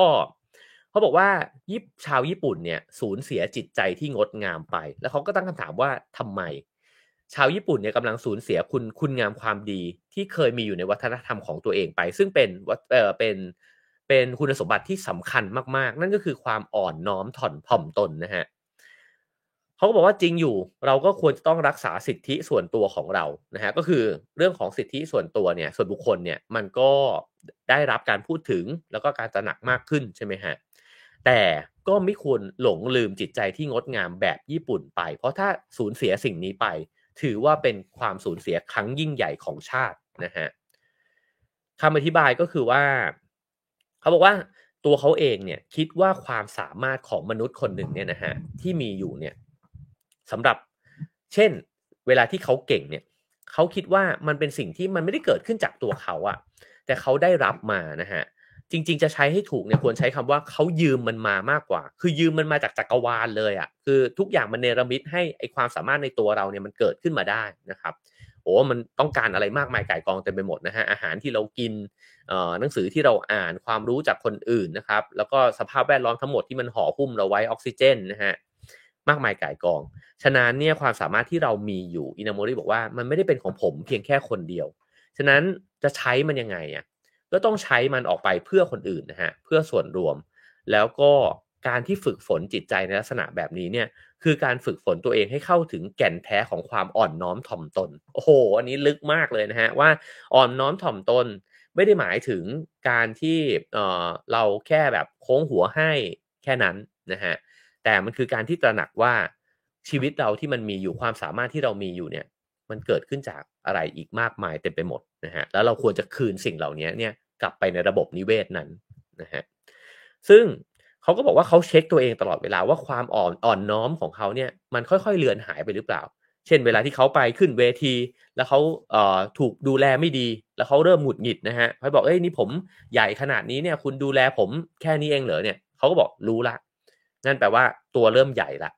เขาบอกว่ายิปชาวญี่ปุ่นเนี่ยสูญเสียจิตใจที่งดงามไป แล้วเขาก็ตั้งคำถามว่าทำไม ชาวญี่ปุ่นเนี่ยกำลังสูญเสียคุณคุณงามความดีที่เคยมีอยู่ในวัฒนธรรมของตัวเองไป ซึ่งเป็นเออเป็นเป็นคุณสมบัติที่สำคัญมาก ๆ นั่นก็คือความอ่อนน้อมถ่อมถ่อมตนนะฮะ เขาก็บอกว่าจริงอยู่ เราก็ควรจะต้องรักษาสิทธิส่วนตัวของเรานะฮะก็คือเรื่องของสิทธิส่วนตัวเนี่ยส่วนบุคคลเนี่ยมันก็ได้รับการพูดถึงแล้วก็การตระหนักมากขึ้นใช่ไหมฮะแต่ก็ไม่ควรหลงลืมจิตใจที่งดงามแบบญี่ปุ่นไป เพราะถ้าสูญเสียสิ่งนี้ไป ถือว่าเป็นความสูญเสียครั้งยิ่งใหญ่ของชาตินะฮะคำอธิบายก็คือว่า เขาบอกว่าตัวเขาเองเนี่ยคิดว่าความสามารถของมนุษย์คนหนึ่งเนี่ยนะฮะที่มีอยู่เนี่ย สำหรับ เช่น เวลาที่เขาเก่งเนี่ยเขาคิดว่ามันเป็นสิ่งที่มันไม่ได้เกิดขึ้นจากตัวเขาอะแต่เขาได้รับมานะฮะจริง ๆ จะใช้ให้ถูกเนี่ยควรใช้คำว่าเขายืมมันมามากกว่า คือยืมมันมาจากจักรวาลเลยอะ่ะคือทุกอย่างมันเนรมิตให้ไอความสามารถในตัวเราเนี่ยมันเกิดขึ้นมาได้นะครับโอ้มันต้องการอะไรมากมายไก่กองเต็มไปหมดนะฮะอาหารที่เรากินเอ่อหนังสือที่เราอ่านความรู้จากคนอื่นนะครับแล้วก็สภาพแวดล้อมทั้งหมดที่มันห่อหุ้มเราไว้ออกซิเจนนะฮะมากมายก่ายกอง ฉะนั้นเนี่ยความสามารถที่เรามีอยู่อินาโมริบอกว่ามันไม่ได้เป็นของผมเพียงแค่คนเดียว ฉะนั้นจะใช้มันยังไงอะก็ต้องใช้มันออกไปเพื่อคนอื่นนะฮะเพื่อส่วนรวม แล้วก็การที่ฝึกฝนจิตใจในลักษณะแบบนี้เนี่ยคือการฝึกฝนตัวเองให้เข้าถึงแก่นแท้ของความอ่อนน้อมถ่อมตน โอ้โห อันนี้ลึกมากเลยนะฮะว่าอ่อนน้อมถ่อมตนไม่ได้หมายถึงการที่เออเราแค่แบบโค้งหัวให้แค่นั้นนะฮะแต่มันคือการที่ตระหนักว่า ชีวิตเราที่มันมีอยู่ความสามารถที่เรามีอยู่เนี่ย มันเกิดขึ้นจากอะไรอีกมากมายเต็มไปหมดนะฮะแล้วเราควรจะคืนสิ่งเหล่านี้เนี่ยกลับไปในระบบนิเวศนั้นนะฮะซึ่งเขาก็บอกว่าเขาเช็คตัวเองตลอดเวลาว่าความอ่อนอ่อนน้อมของเขาเนี่ยมันค่อยๆเลือนหายไปหรือเปล่า เช่น เวลาที่เขาไปขึ้นเวที แล้วเขาเอ่อถูกดูแลไม่ดี แล้วเขาเริ่มหงุดหงิดนะฮะเขาบอกเอ้ยนี่ผมใหญ่ขนาดนี้เนี่ยคุณดูแลผมแค่นี้เองเหรอเนี่ยเขาก็บอกรู้ละนั่นแปลว่าตัวเริ่มใหญ่ละ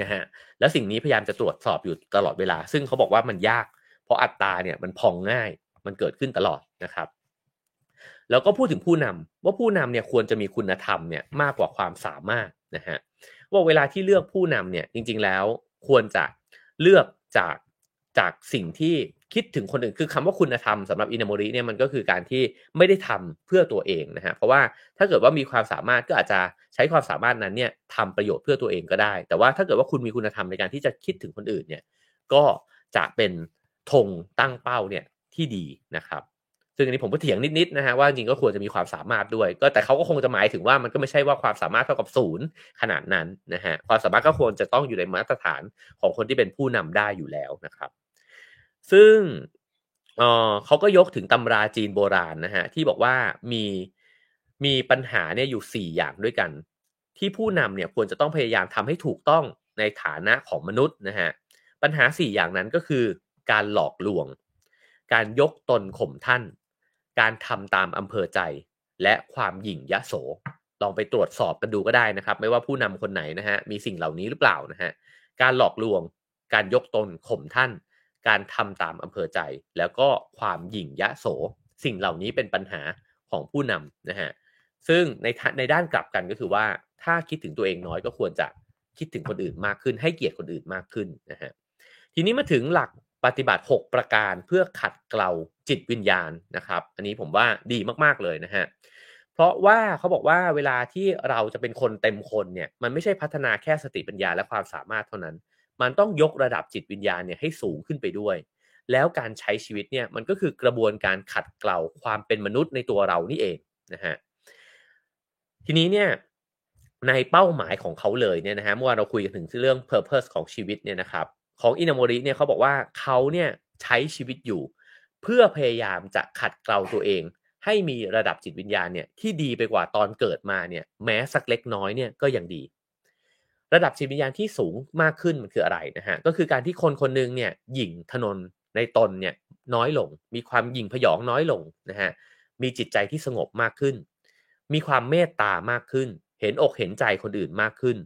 นะฮะแล้วสิ่งนี้พยายามจะตรวจสอบอยู่ตลอดเวลา ซึ่งเขาบอกว่ามันยาก เพราะอัตราเนี่ยมันพองง่ายมันเกิดขึ้นตลอดนะครับ แล้วก็พูดถึงผู้นำว่าผู้นำเนี่ยควรจะมีคุณธรรมเนี่ยมากกว่าความสามารถนะฮะว่าเวลาที่เลือกผู้นำเนี่ยจริงๆแล้วควรจะเลือกจากจากสิ่งที่คิดถึงคนอื่นคือคำว่าคุณธรรมสำหรับอินาโมริเนี่ยมันก็คือการที่ไม่ได้ทำเพื่อตัวเองนะฮะเพราะว่าถ้าเกิดว่ามีความสามารถก็อาจจะ ใช้ความสามารถนั้นเนี่ยทำประโยชน์เพื่อตัวเองก็ได้ แต่ว่าถ้าเกิดว่าคุณมีคุณธรรมในการที่จะคิดถึงคนอื่นเนี่ยก็จะเป็นธงตั้งเป้าเนี่ยที่ดีนะครับซึ่ซึ่งอันนี้ผมก็เถียงนิดๆนะฮะว่าจริงก็ควรจะมีความสามารถด้วย ก็แต่เขาก็คงจะหมายถึงว่ามันก็ไม่ใช่ว่าความสามารถเท่ากับศูนย์ขนาดนั้นนะฮะความสามารถก็ควรจะต้องอยู่ในมาตรฐานของคนที่เป็นผู้นำได้อยู่แล้วนะครับ ซึ่งเออเขาก็ยกถึงตำราจีนโบราณนะฮะที่บอกว่ามี มีปัญหาเนี่ยอยู่สี่อย่างด้วยกัน ที่ผู้นำเนี่ยควรจะต้องพยายามทำให้ถูกต้องในฐานะของมนุษย์นะฮะปัญหาสี่อย่างนั้นก็คือ การหลอกลวง การยกตนข่มท่าน การทำตามอำเภอใจ และความหยิ่งยะโสลองไปตรวจสอบกันดูก็ได้นะครับ ไม่ว่าผู้นำคนไหนนะฮะมีสิ่งเหล่านี้หรือเปล่านะฮะการหลอกลวง การยกตนข่มท่าน การทำตามอำเภอใจ แล้วก็ความหยิ่งยะโส สิ่งเหล่านี้เป็นปัญหาของผู้นำนะฮะ ซึ่งในในด้านกลับกันก็คือว่าถ้าคิดถึงตัวเองน้อยก็ควรจะคิดถึงคนอื่นมากขึ้น ให้เกียรติคนอื่นมากขึ้นนะฮะทีนี้มาถึงหลักปฏิบัติ 6 ประการเพื่อขัดเกลาจิตวิญญาณนะครับ อันนี้ผมว่าดีมากๆเลยนะฮะเพราะว่าเขาบอกว่าเวลาที่เราจะเป็นคนเต็มคนเนี่ยมันไม่ใช่พัฒนาแค่สติปัญญาและความสามารถเท่านั้น มันต้องยกระดับจิตวิญญาณเนี่ยให้สูงขึ้นไปด้วย แล้วการใช้ชีวิตเนี่ยมันก็คือกระบวนการขัดเกลาความเป็นมนุษย์ในตัวเรานี่เองนะฮะ ทีนี้เนี่ยในเป้าหมายของเขาเลยเนี่ยนะฮะเมื่อวานเราคุยกันถึงเรื่อง purpose ของชีวิตเนี่ยนะครับของอินาโมริเนี่ยเขาบอกว่าเขาเนี่ยใช้ชีวิตอยู่ เพื่อพยายามจะขัดเกลาตัวเอง ให้มีระดับจิตวิญญาณเนี่ยที่ดีไปกว่าตอนเกิดมาเนี่ยแม้สักเล็กน้อยเนี่ยก็ยังดี ระดับจิตวิญญาณที่สูงมากขึ้นมันคืออะไรนะฮะก็คือการที่คนคนนึงเนี่ยหยิ่งถนนในตนเนี่ยน้อยลง มีความหยิ่งพยองน้อยลงนะฮะมีจิตใจที่สงบมากขึ้น มีความเมตตามากขึ้น เห็นอกเห็นใจคนอื่นมากขึ้น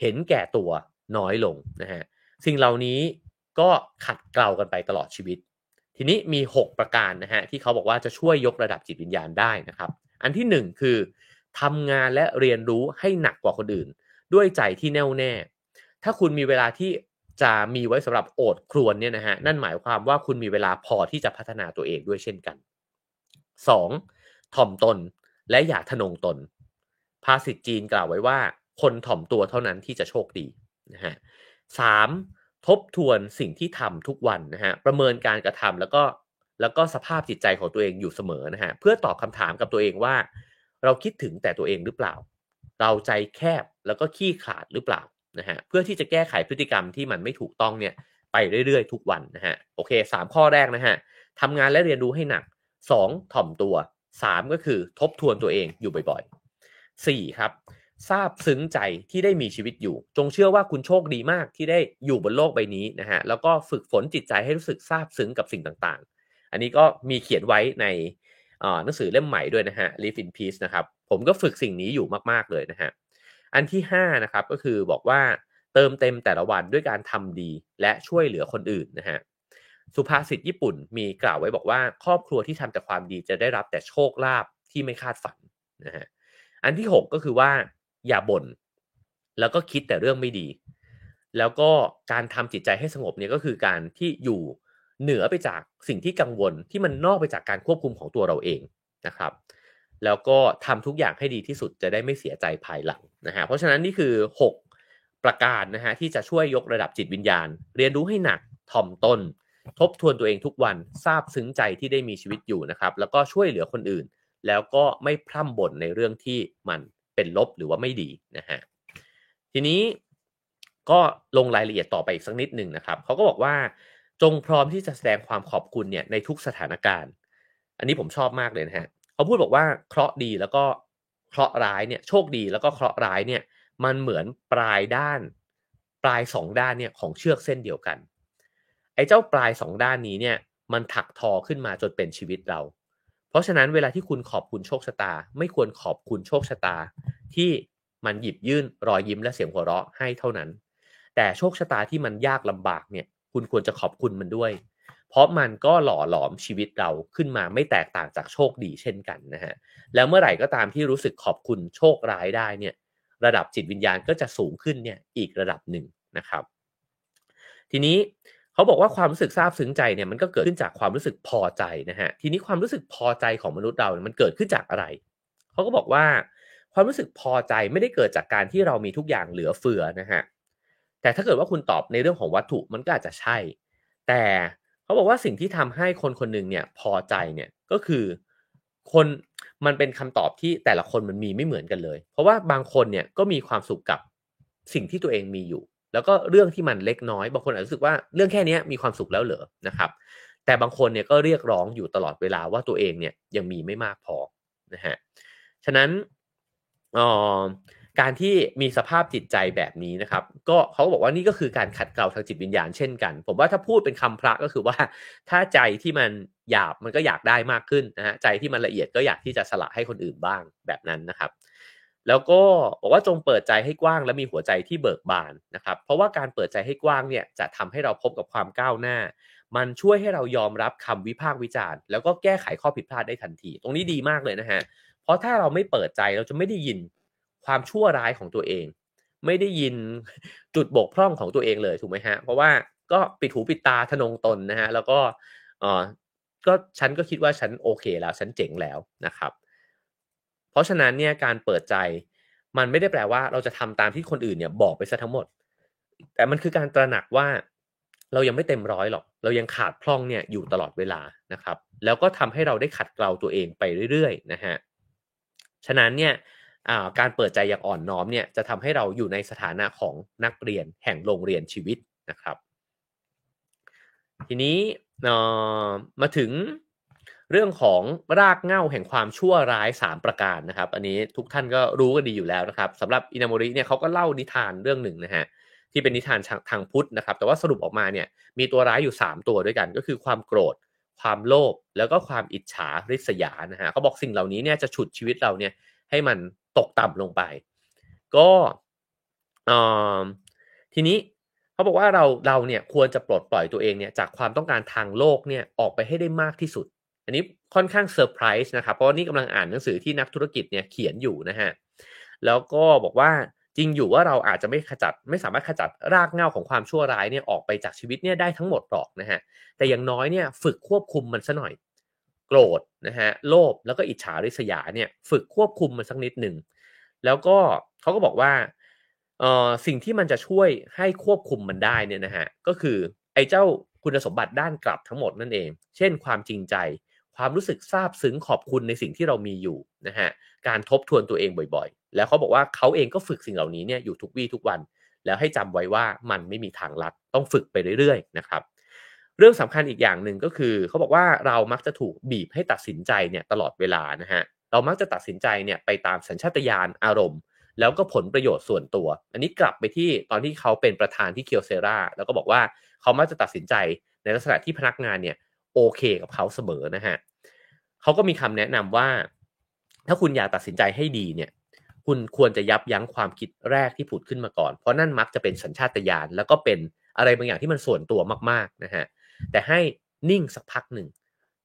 เห็นแก่ตัวน้อยลงนะฮะสิ่งเหล่านี้ก็ขัดเกลากันไปตลอดชีวิต ทีนี้มี 6 ประการนะฮะที่เขาบอกว่าจะช่วยยกระดับจิตวิญญาณได้นะครับ อันที่ 1 คือทำงานและเรียนรู้ให้หนักกว่าคนอื่น ด้วยใจที่แน่วแน่ ถ้าคุณมีเวลาที่จะมีไว้สำหรับโอดครวนเนี่ยนะฮะนั่นหมายความว่าคุณมีเวลาพอที่จะพัฒนาตัวเองด้วยเช่นกัน 2. ถ่อมตน และอย่าทะนงตน ภาษิตจีนกล่าวไว้ว่า คนถ่อมตัวเท่านั้นที่จะโชคดีนะฮะสามทบทวนสิ่งที่ทำทุกวันนะฮะประเมินการกระทำแล้วก็แล้วก็สภาพจิตใจของตัวเองอยู่เสมอนะฮะเพื่อตอบคำถามกับตัวเองว่า เราคิดถึงแต่ตัวเองหรือเปล่า เราใจแคบแล้วก็ขี้ขาดหรือเปล่านะฮะเพื่อที่จะแก้ไขพฤติกรรมที่มันไม่ถูกต้องเนี่ยไปเรื่อยๆ ทุกวันนะฮะโอเคสามข้อแรกนะฮะทำงานและเรียนรู้ให้หนักสองถ่อมตัว สามก็คือทบทวนตัวเองอยู่บ่อยๆสี่ครับทราบซึ้งใจที่ได้มีชีวิตอยู่ จงเชื่อว่าคุณโชคดีมากที่ได้อยู่บนโลกใบนี้นะฮะแล้วก็ฝึกฝนจิตใจให้รู้สึกซาบซึ้งกับสิ่งต่างๆ อันนี้ก็มีเขียนไว้ในหนังสือเล่มใหม่ด้วยนะฮะ Live in Peace นะครับผมก็ฝึกสิ่งนี้อยู่มากๆเลยนะฮะอันที่5นะครับก็คือบอกว่าเติมเต็มแต่ละวันด้วยการทำดีและช่วยเหลือคนอื่นนะฮะ สุภาษิตญี่ปุ่นมีกล่าวไว้บอกว่า ครอบครัวที่ทำแต่ความดีจะได้รับแต่โชคลาภที่ไม่คาดฝันนะฮะอันที่ 6 ก็คือว่าอย่าบน่นแล้วก็คิดแต่เรื่องไม่ดี แล้วก็การทำจิตใจให้สงบเนี่ยก็คือการที่อยู่เหนือไปจากสิ่งที่กังวลที่มันนอกไปจากการควบคุมของตัวเราเองนะครับ แล้วก็ทำทุกอย่างให้ดีที่สุดจะได้ไม่เสียใจภายหลังนะฮะเพราะฉะนั้นนี่คือ 6 ประการนะฮะที่จะช่วยยกระดับจิตวิญญาณ เรียนรู้ให้หนักถ่อมตน ทบทวนตัวเองทุกวันทราบซึ้งใจที่ได้มีชีวิตอยู่นะครับแล้วก็ช่วยเหลือคนอื่น แล้วก็ไม่พร่ำบ่นในเรื่องที่มันเป็นลบหรือว่าไม่ดีนะฮะทีนี้ก็ลงรายละเอียดต่อไปอีกสักนิดหนึ่งนะครับเขาก็บอกว่าจงพร้อมที่จะแสดงความขอบคุณเนี่ยในทุกสถานการณ์ อันนี้ผมชอบมากเลยนะฮะเขาพูดบอกว่าเคราะห์ดีแล้วก็เคราะห์ร้ายเนี่ยโชคดีแล้วก็เคราะห์ร้ายเนี่ยมันเหมือนปลายด้าน ปลายสองด้านเนี่ยของเชือกเส้นเดียวกัน ไอ้เจ้าปลายสองด้านนี้เนี่ยมันถักทอขึ้นมาจนเป็นชีวิตเรา เพราะฉะนั้นเวลาที่คุณขอบคุณโชคชะตา ไม่ควรขอบคุณโชคชะตา ที่มันหยิบยื่นรอยยิ้มและเสียงหัวเราะให้เท่านั้น แต่โชคชะตาที่มันยากลำบากเนี่ยคุณควรจะขอบคุณมันด้วย เพราะมันก็หล่อหลอมชีวิตเราขึ้นมาไม่แตกต่างจากโชคดีเช่นกันนะฮะแล้วเมื่อไหร่ก็ตามที่รู้สึกขอบคุณโชคร้ายได้เนี่ยระดับจิตวิญญาณก็จะสูงขึ้นเนี่ยอีกระดับหนึ่งนะครับ ทีนี้ เขาบอกว่าความรู้สึกซาบซึ้งใจเนี่ยมันก็เกิดขึ้นจากความรู้สึกพอใจนะฮะทีนี้ความรู้สึกพอใจของมนุษย์เราเนี่ยมันเกิดขึ้นจากอะไรเขาก็บอกว่า ความรู้สึกพอใจไม่ได้เกิดจากการที่เรามีทุกอย่างเหลือเฟือนะฮะแต่ถ้าเกิดว่าคุณตอบในเรื่องของวัตถุมันก็อาจจะใช่ แต่เขาบอกว่าสิ่งที่ทำให้คนคนหนึ่งเนี่ยพอใจเนี่ยก็คือคนมันเป็นคำตอบที่แต่ละคนมันมีไม่เหมือนกันเลย เพราะว่าบางคนเนี่ยก็มีความสุขกับสิ่งที่ตัวเองมีอยู่ แล้วก็เรื่องที่มันเล็กน้อย บางคนอาจจะรู้สึกว่าเรื่องแค่นี้มีความสุขแล้วเหรอนะครับ แต่บางคนเนี่ยก็เรียกร้องอยู่ตลอดเวลาว่าตัวเองเนี่ยยังมีไม่มากพอนะฮะฉะนั้นออการที่มีสภาพจิตใจแบบนี้นะครับ ก็เขาบอกว่านี่ก็คือการขัดเกลาทางจิตวิญญาณเช่นกัน ผมว่าถ้าพูดเป็นคำพระก็คือว่า ถ้าใจที่มันหยาบมันก็อยากได้มากขึ้นนะฮะใจที่มันละเอียดก็อยากที่จะสละให้คนอื่นบ้างแบบนั้นนะครับ แล้วก็บอกว่าจงเปิดใจให้กว้างและมีหัวใจที่เบิกบานนะครับ เพราะว่าการเปิดใจให้กว้างเนี่ยจะทำให้เราพบกับความก้าวหน้า มันช่วยให้เรายอมรับคำวิพากษ์วิจารณ์ แล้วก็แก้ไขข้อผิดพลาดได้ทันที ตรงนี้ดีมากเลยนะฮะ เพราะถ้าเราไม่เปิดใจเราจะไม่ได้ยินความชั่วร้ายของตัวเอง ไม่ได้ยินจุดบกพร่องของตัวเองเลยถูกไหมฮะ เพราะว่าก็ปิดหูปิดตาทนงตนนะฮะ แล้วก็เออก็ฉันก็คิดว่าฉันโอเคแล้วฉันเจ๋งแล้วนะครับ เพราะฉะนั้นเนี่ยการเปิดใจ มันไม่ได้แปลว่าเราจะทำตามที่คนอื่นเนี่ยบอกไปซะทั้งหมด แต่มันคือการตระหนักว่าเรายังไม่เต็มร้อยหรอก เรายังขาดพร่องเนี่ยอยู่ตลอดเวลานะครับ แล้วก็ทำให้เราได้ขัดเกลาตัวเองไปเรื่อยๆนะฮะ ฉะนั้นเนี่ยการเปิดใจอย่างอ่อนน้อมเนี่ยจะทำให้เราอยู่ในสถานะของนักเรียนแห่งโรงเรียนชีวิตนะครับ ทีนี้มาถึง เรื่องของรากเหง้าแห่งความชั่วร้าย 3 ประการนะครับ อันนี้ทุกท่านก็รู้กันดีอยู่แล้วนะครับสำหรับอินาโมริเนี่ยเขาก็เล่านิทานเรื่องหนึ่งนะฮะที่เป็นนิทานทางพุทธนะครับ แต่ว่าสรุปออกมาเนี่ยมีตัวร้ายอยู่ 3 ตัวด้วยกัน ก็คือความโกรธ ความโลภแล้วก็ความอิจฉาริษยานะฮะเขาบอกสิ่งเหล่านี้เนี่ยจะฉุดชีวิตเราเนี่ยให้มันตกต่ำลงไป ก็ทีนี้เขาบอกว่าเราเราเนี่ยควรจะปลดปล่อยตัวเองเนี่ยจากความต้องการทางโลกเนี่ยออกไปให้ได้มากที่สุด อันนี้ค่อนข้างเซอร์ไพรส์นะครับ เพราะนี่กำลังอ่านหนังสือที่นักธุรกิจเนี่ยเขียนอยู่นะฮะ แล้วก็บอกว่าจริงอยู่ว่าเราอาจจะไม่ขจัดไม่สามารถขจัดรากเหง้าของความชั่วร้ายเนี่ยออกไปจากชีวิตเนี่ยได้ทั้งหมดหรอกนะฮะ แต่อย่างน้อยเนี่ยฝึกควบคุมมันซะหน่อย โกรธนะฮะโลภแล้วก็อิจฉาริษยาเนี่ยฝึกควบคุมมันสักนิดหนึ่ง แล้วก็เขาก็บอกว่าเอ่อสิ่งที่มันจะช่วยให้ควบคุมมันได้เนี่ยนะฮะก็คือไอ้เจ้าคุณสมบัติด้านกลับทั้งหมดนั่นเอง เช่น ความจริงใจ ความรู้สึกซาบซึ้งขอบคุณในสิ่งที่เรามีอยู่นะฮะการทบทวนตัวเองบ่อยๆ แล้วเขาบอกว่าเขาเองก็ฝึกสิ่งเหล่านี้เนี่ยอยู่ทุกวี่ทุกวัน แล้วให้จำไว้ว่ามันไม่มีทางลัดต้องฝึกไปเรื่อยๆนะครับ เรื่องสำคัญอีกอย่างหนึ่งก็คือ เขาบอกว่าเรามักจะถูกบีบให้ตัดสินใจเนี่ยตลอดเวลานะฮะเรามักจะตัดสินใจเนี่ยไปตามสัญชาตญาณอารมณ์ แล้วก็ผลประโยชน์ส่วนตัว อันนี้กลับไปที่ตอนที่เขาเป็นประธานที่เคียวเซราแล้วก็บอกว่าเขามักจะตัดสินใจในลักษณะที่พนักงานเนี่ย โอเคกับเขาเสมอนะฮะเขาก็มีคำแนะนำว่า ถ้าคุณอยากตัดสินใจให้ดีเนี่ย คุณควรจะยับยั้งความคิดแรกที่ผุดขึ้นมาก่อน เพราะนั่นมักจะเป็นสัญชาตญาณแล้วก็เป็นอะไรบางอย่างที่มันส่วนตัวมากๆนะฮะแต่ให้นิ่งสักพักหนึ่ง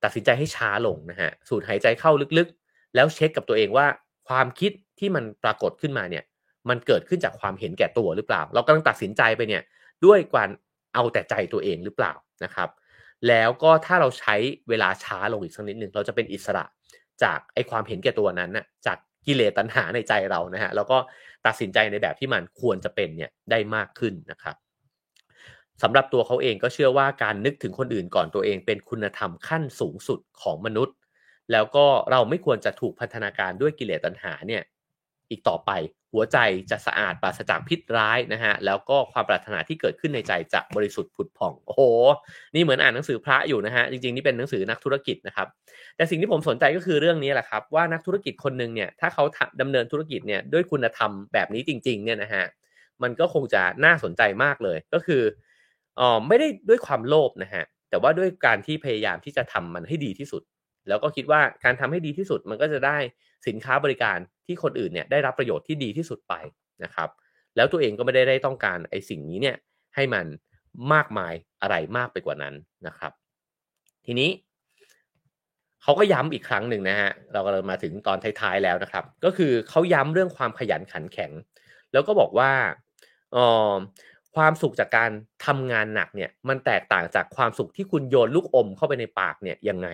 ตัดสินใจให้ช้าลงนะฮะสูดหายใจเข้าลึกๆ แล้วเช็คกับตัวเองว่าความคิดที่มันปรากฏขึ้นมาเนี่ย มันเกิดขึ้นจากความเห็นแก่ตัวหรือเปล่า เรากำลังตัดสินใจไปเนี่ย ด้วยการเอาแต่ใจตัวเองหรือเปล่านะครับ แล้วก็ถ้าเราใช้เวลาช้าลงอีกสักนิดหนึ่งเราจะเป็นอิสระจากไอความเห็นแก่ตัวนั้นนะจากกิเลสตัณหาในใจเรานะฮะแล้วก็ตัดสินใจในแบบที่มันควรจะเป็นเนี่ยได้มากขึ้นนะครับสำหรับตัวเขาเองก็เชื่อว่าการนึกถึงคนอื่นก่อนตัวเองเป็นคุณธรรมขั้นสูงสุดของมนุษย์ แล้วก็เราไม่ควรจะถูกพัฒนาการด้วยกิเลสตัณหาเนี่ย อีกต่อไป หัวใจจะสะอาดปราศจากพิษร้ายนะฮะแล้วก็ความปรารถนาที่เกิดขึ้นในใจจะบริสุทธิ์ผุดผ่องโอ้โห นี่เหมือนอ่านหนังสือพระอยู่นะฮะจริงๆนี่เป็นหนังสือนักธุรกิจนะครับแต่สิ่งที่ผมสนใจก็คือเรื่องนี้แหละครับว่านักธุรกิจคนหนึ่งเนี่ยถ้าเขาดำเนินธุรกิจเนี่ยด้วยคุณธรรมแบบนี้จริงๆเนี่ยนะฮะมันก็คงจะน่าสนใจมากเลยก็คืออ๋อไม่ได้ด้วยความโลภนะฮะแต่ว่าด้วยการที่พยายามที่จะทำมันให้ดีที่สุด แล้วก็คิดว่าการทำให้ดีที่สุดมันก็จะได้สินค้าบริการที่คนอื่นเนี่ยได้รับประโยชน์ที่ดีที่สุดไปนะครับ แล้วตัวเองก็ไม่ได้ได้ต้องการไอ้สิ่งนี้เนี่ยให้มันมากมายอะไรมากไปกว่านั้นนะครับ ทีนี้เขาก็ย้ำอีกครั้งหนึ่งนะฮะเราก็มาถึงตอนท้ายๆแล้วนะครับ ก็คือเขาย้ำเรื่องความขยันขันแข็ง แล้วก็บอกว่าออความสุขจากการทำงานหนักเนี่ยมันแตกต่างจากความสุขที่คุณโยนลูกอมเข้าไปในปากเนี่ยยังไง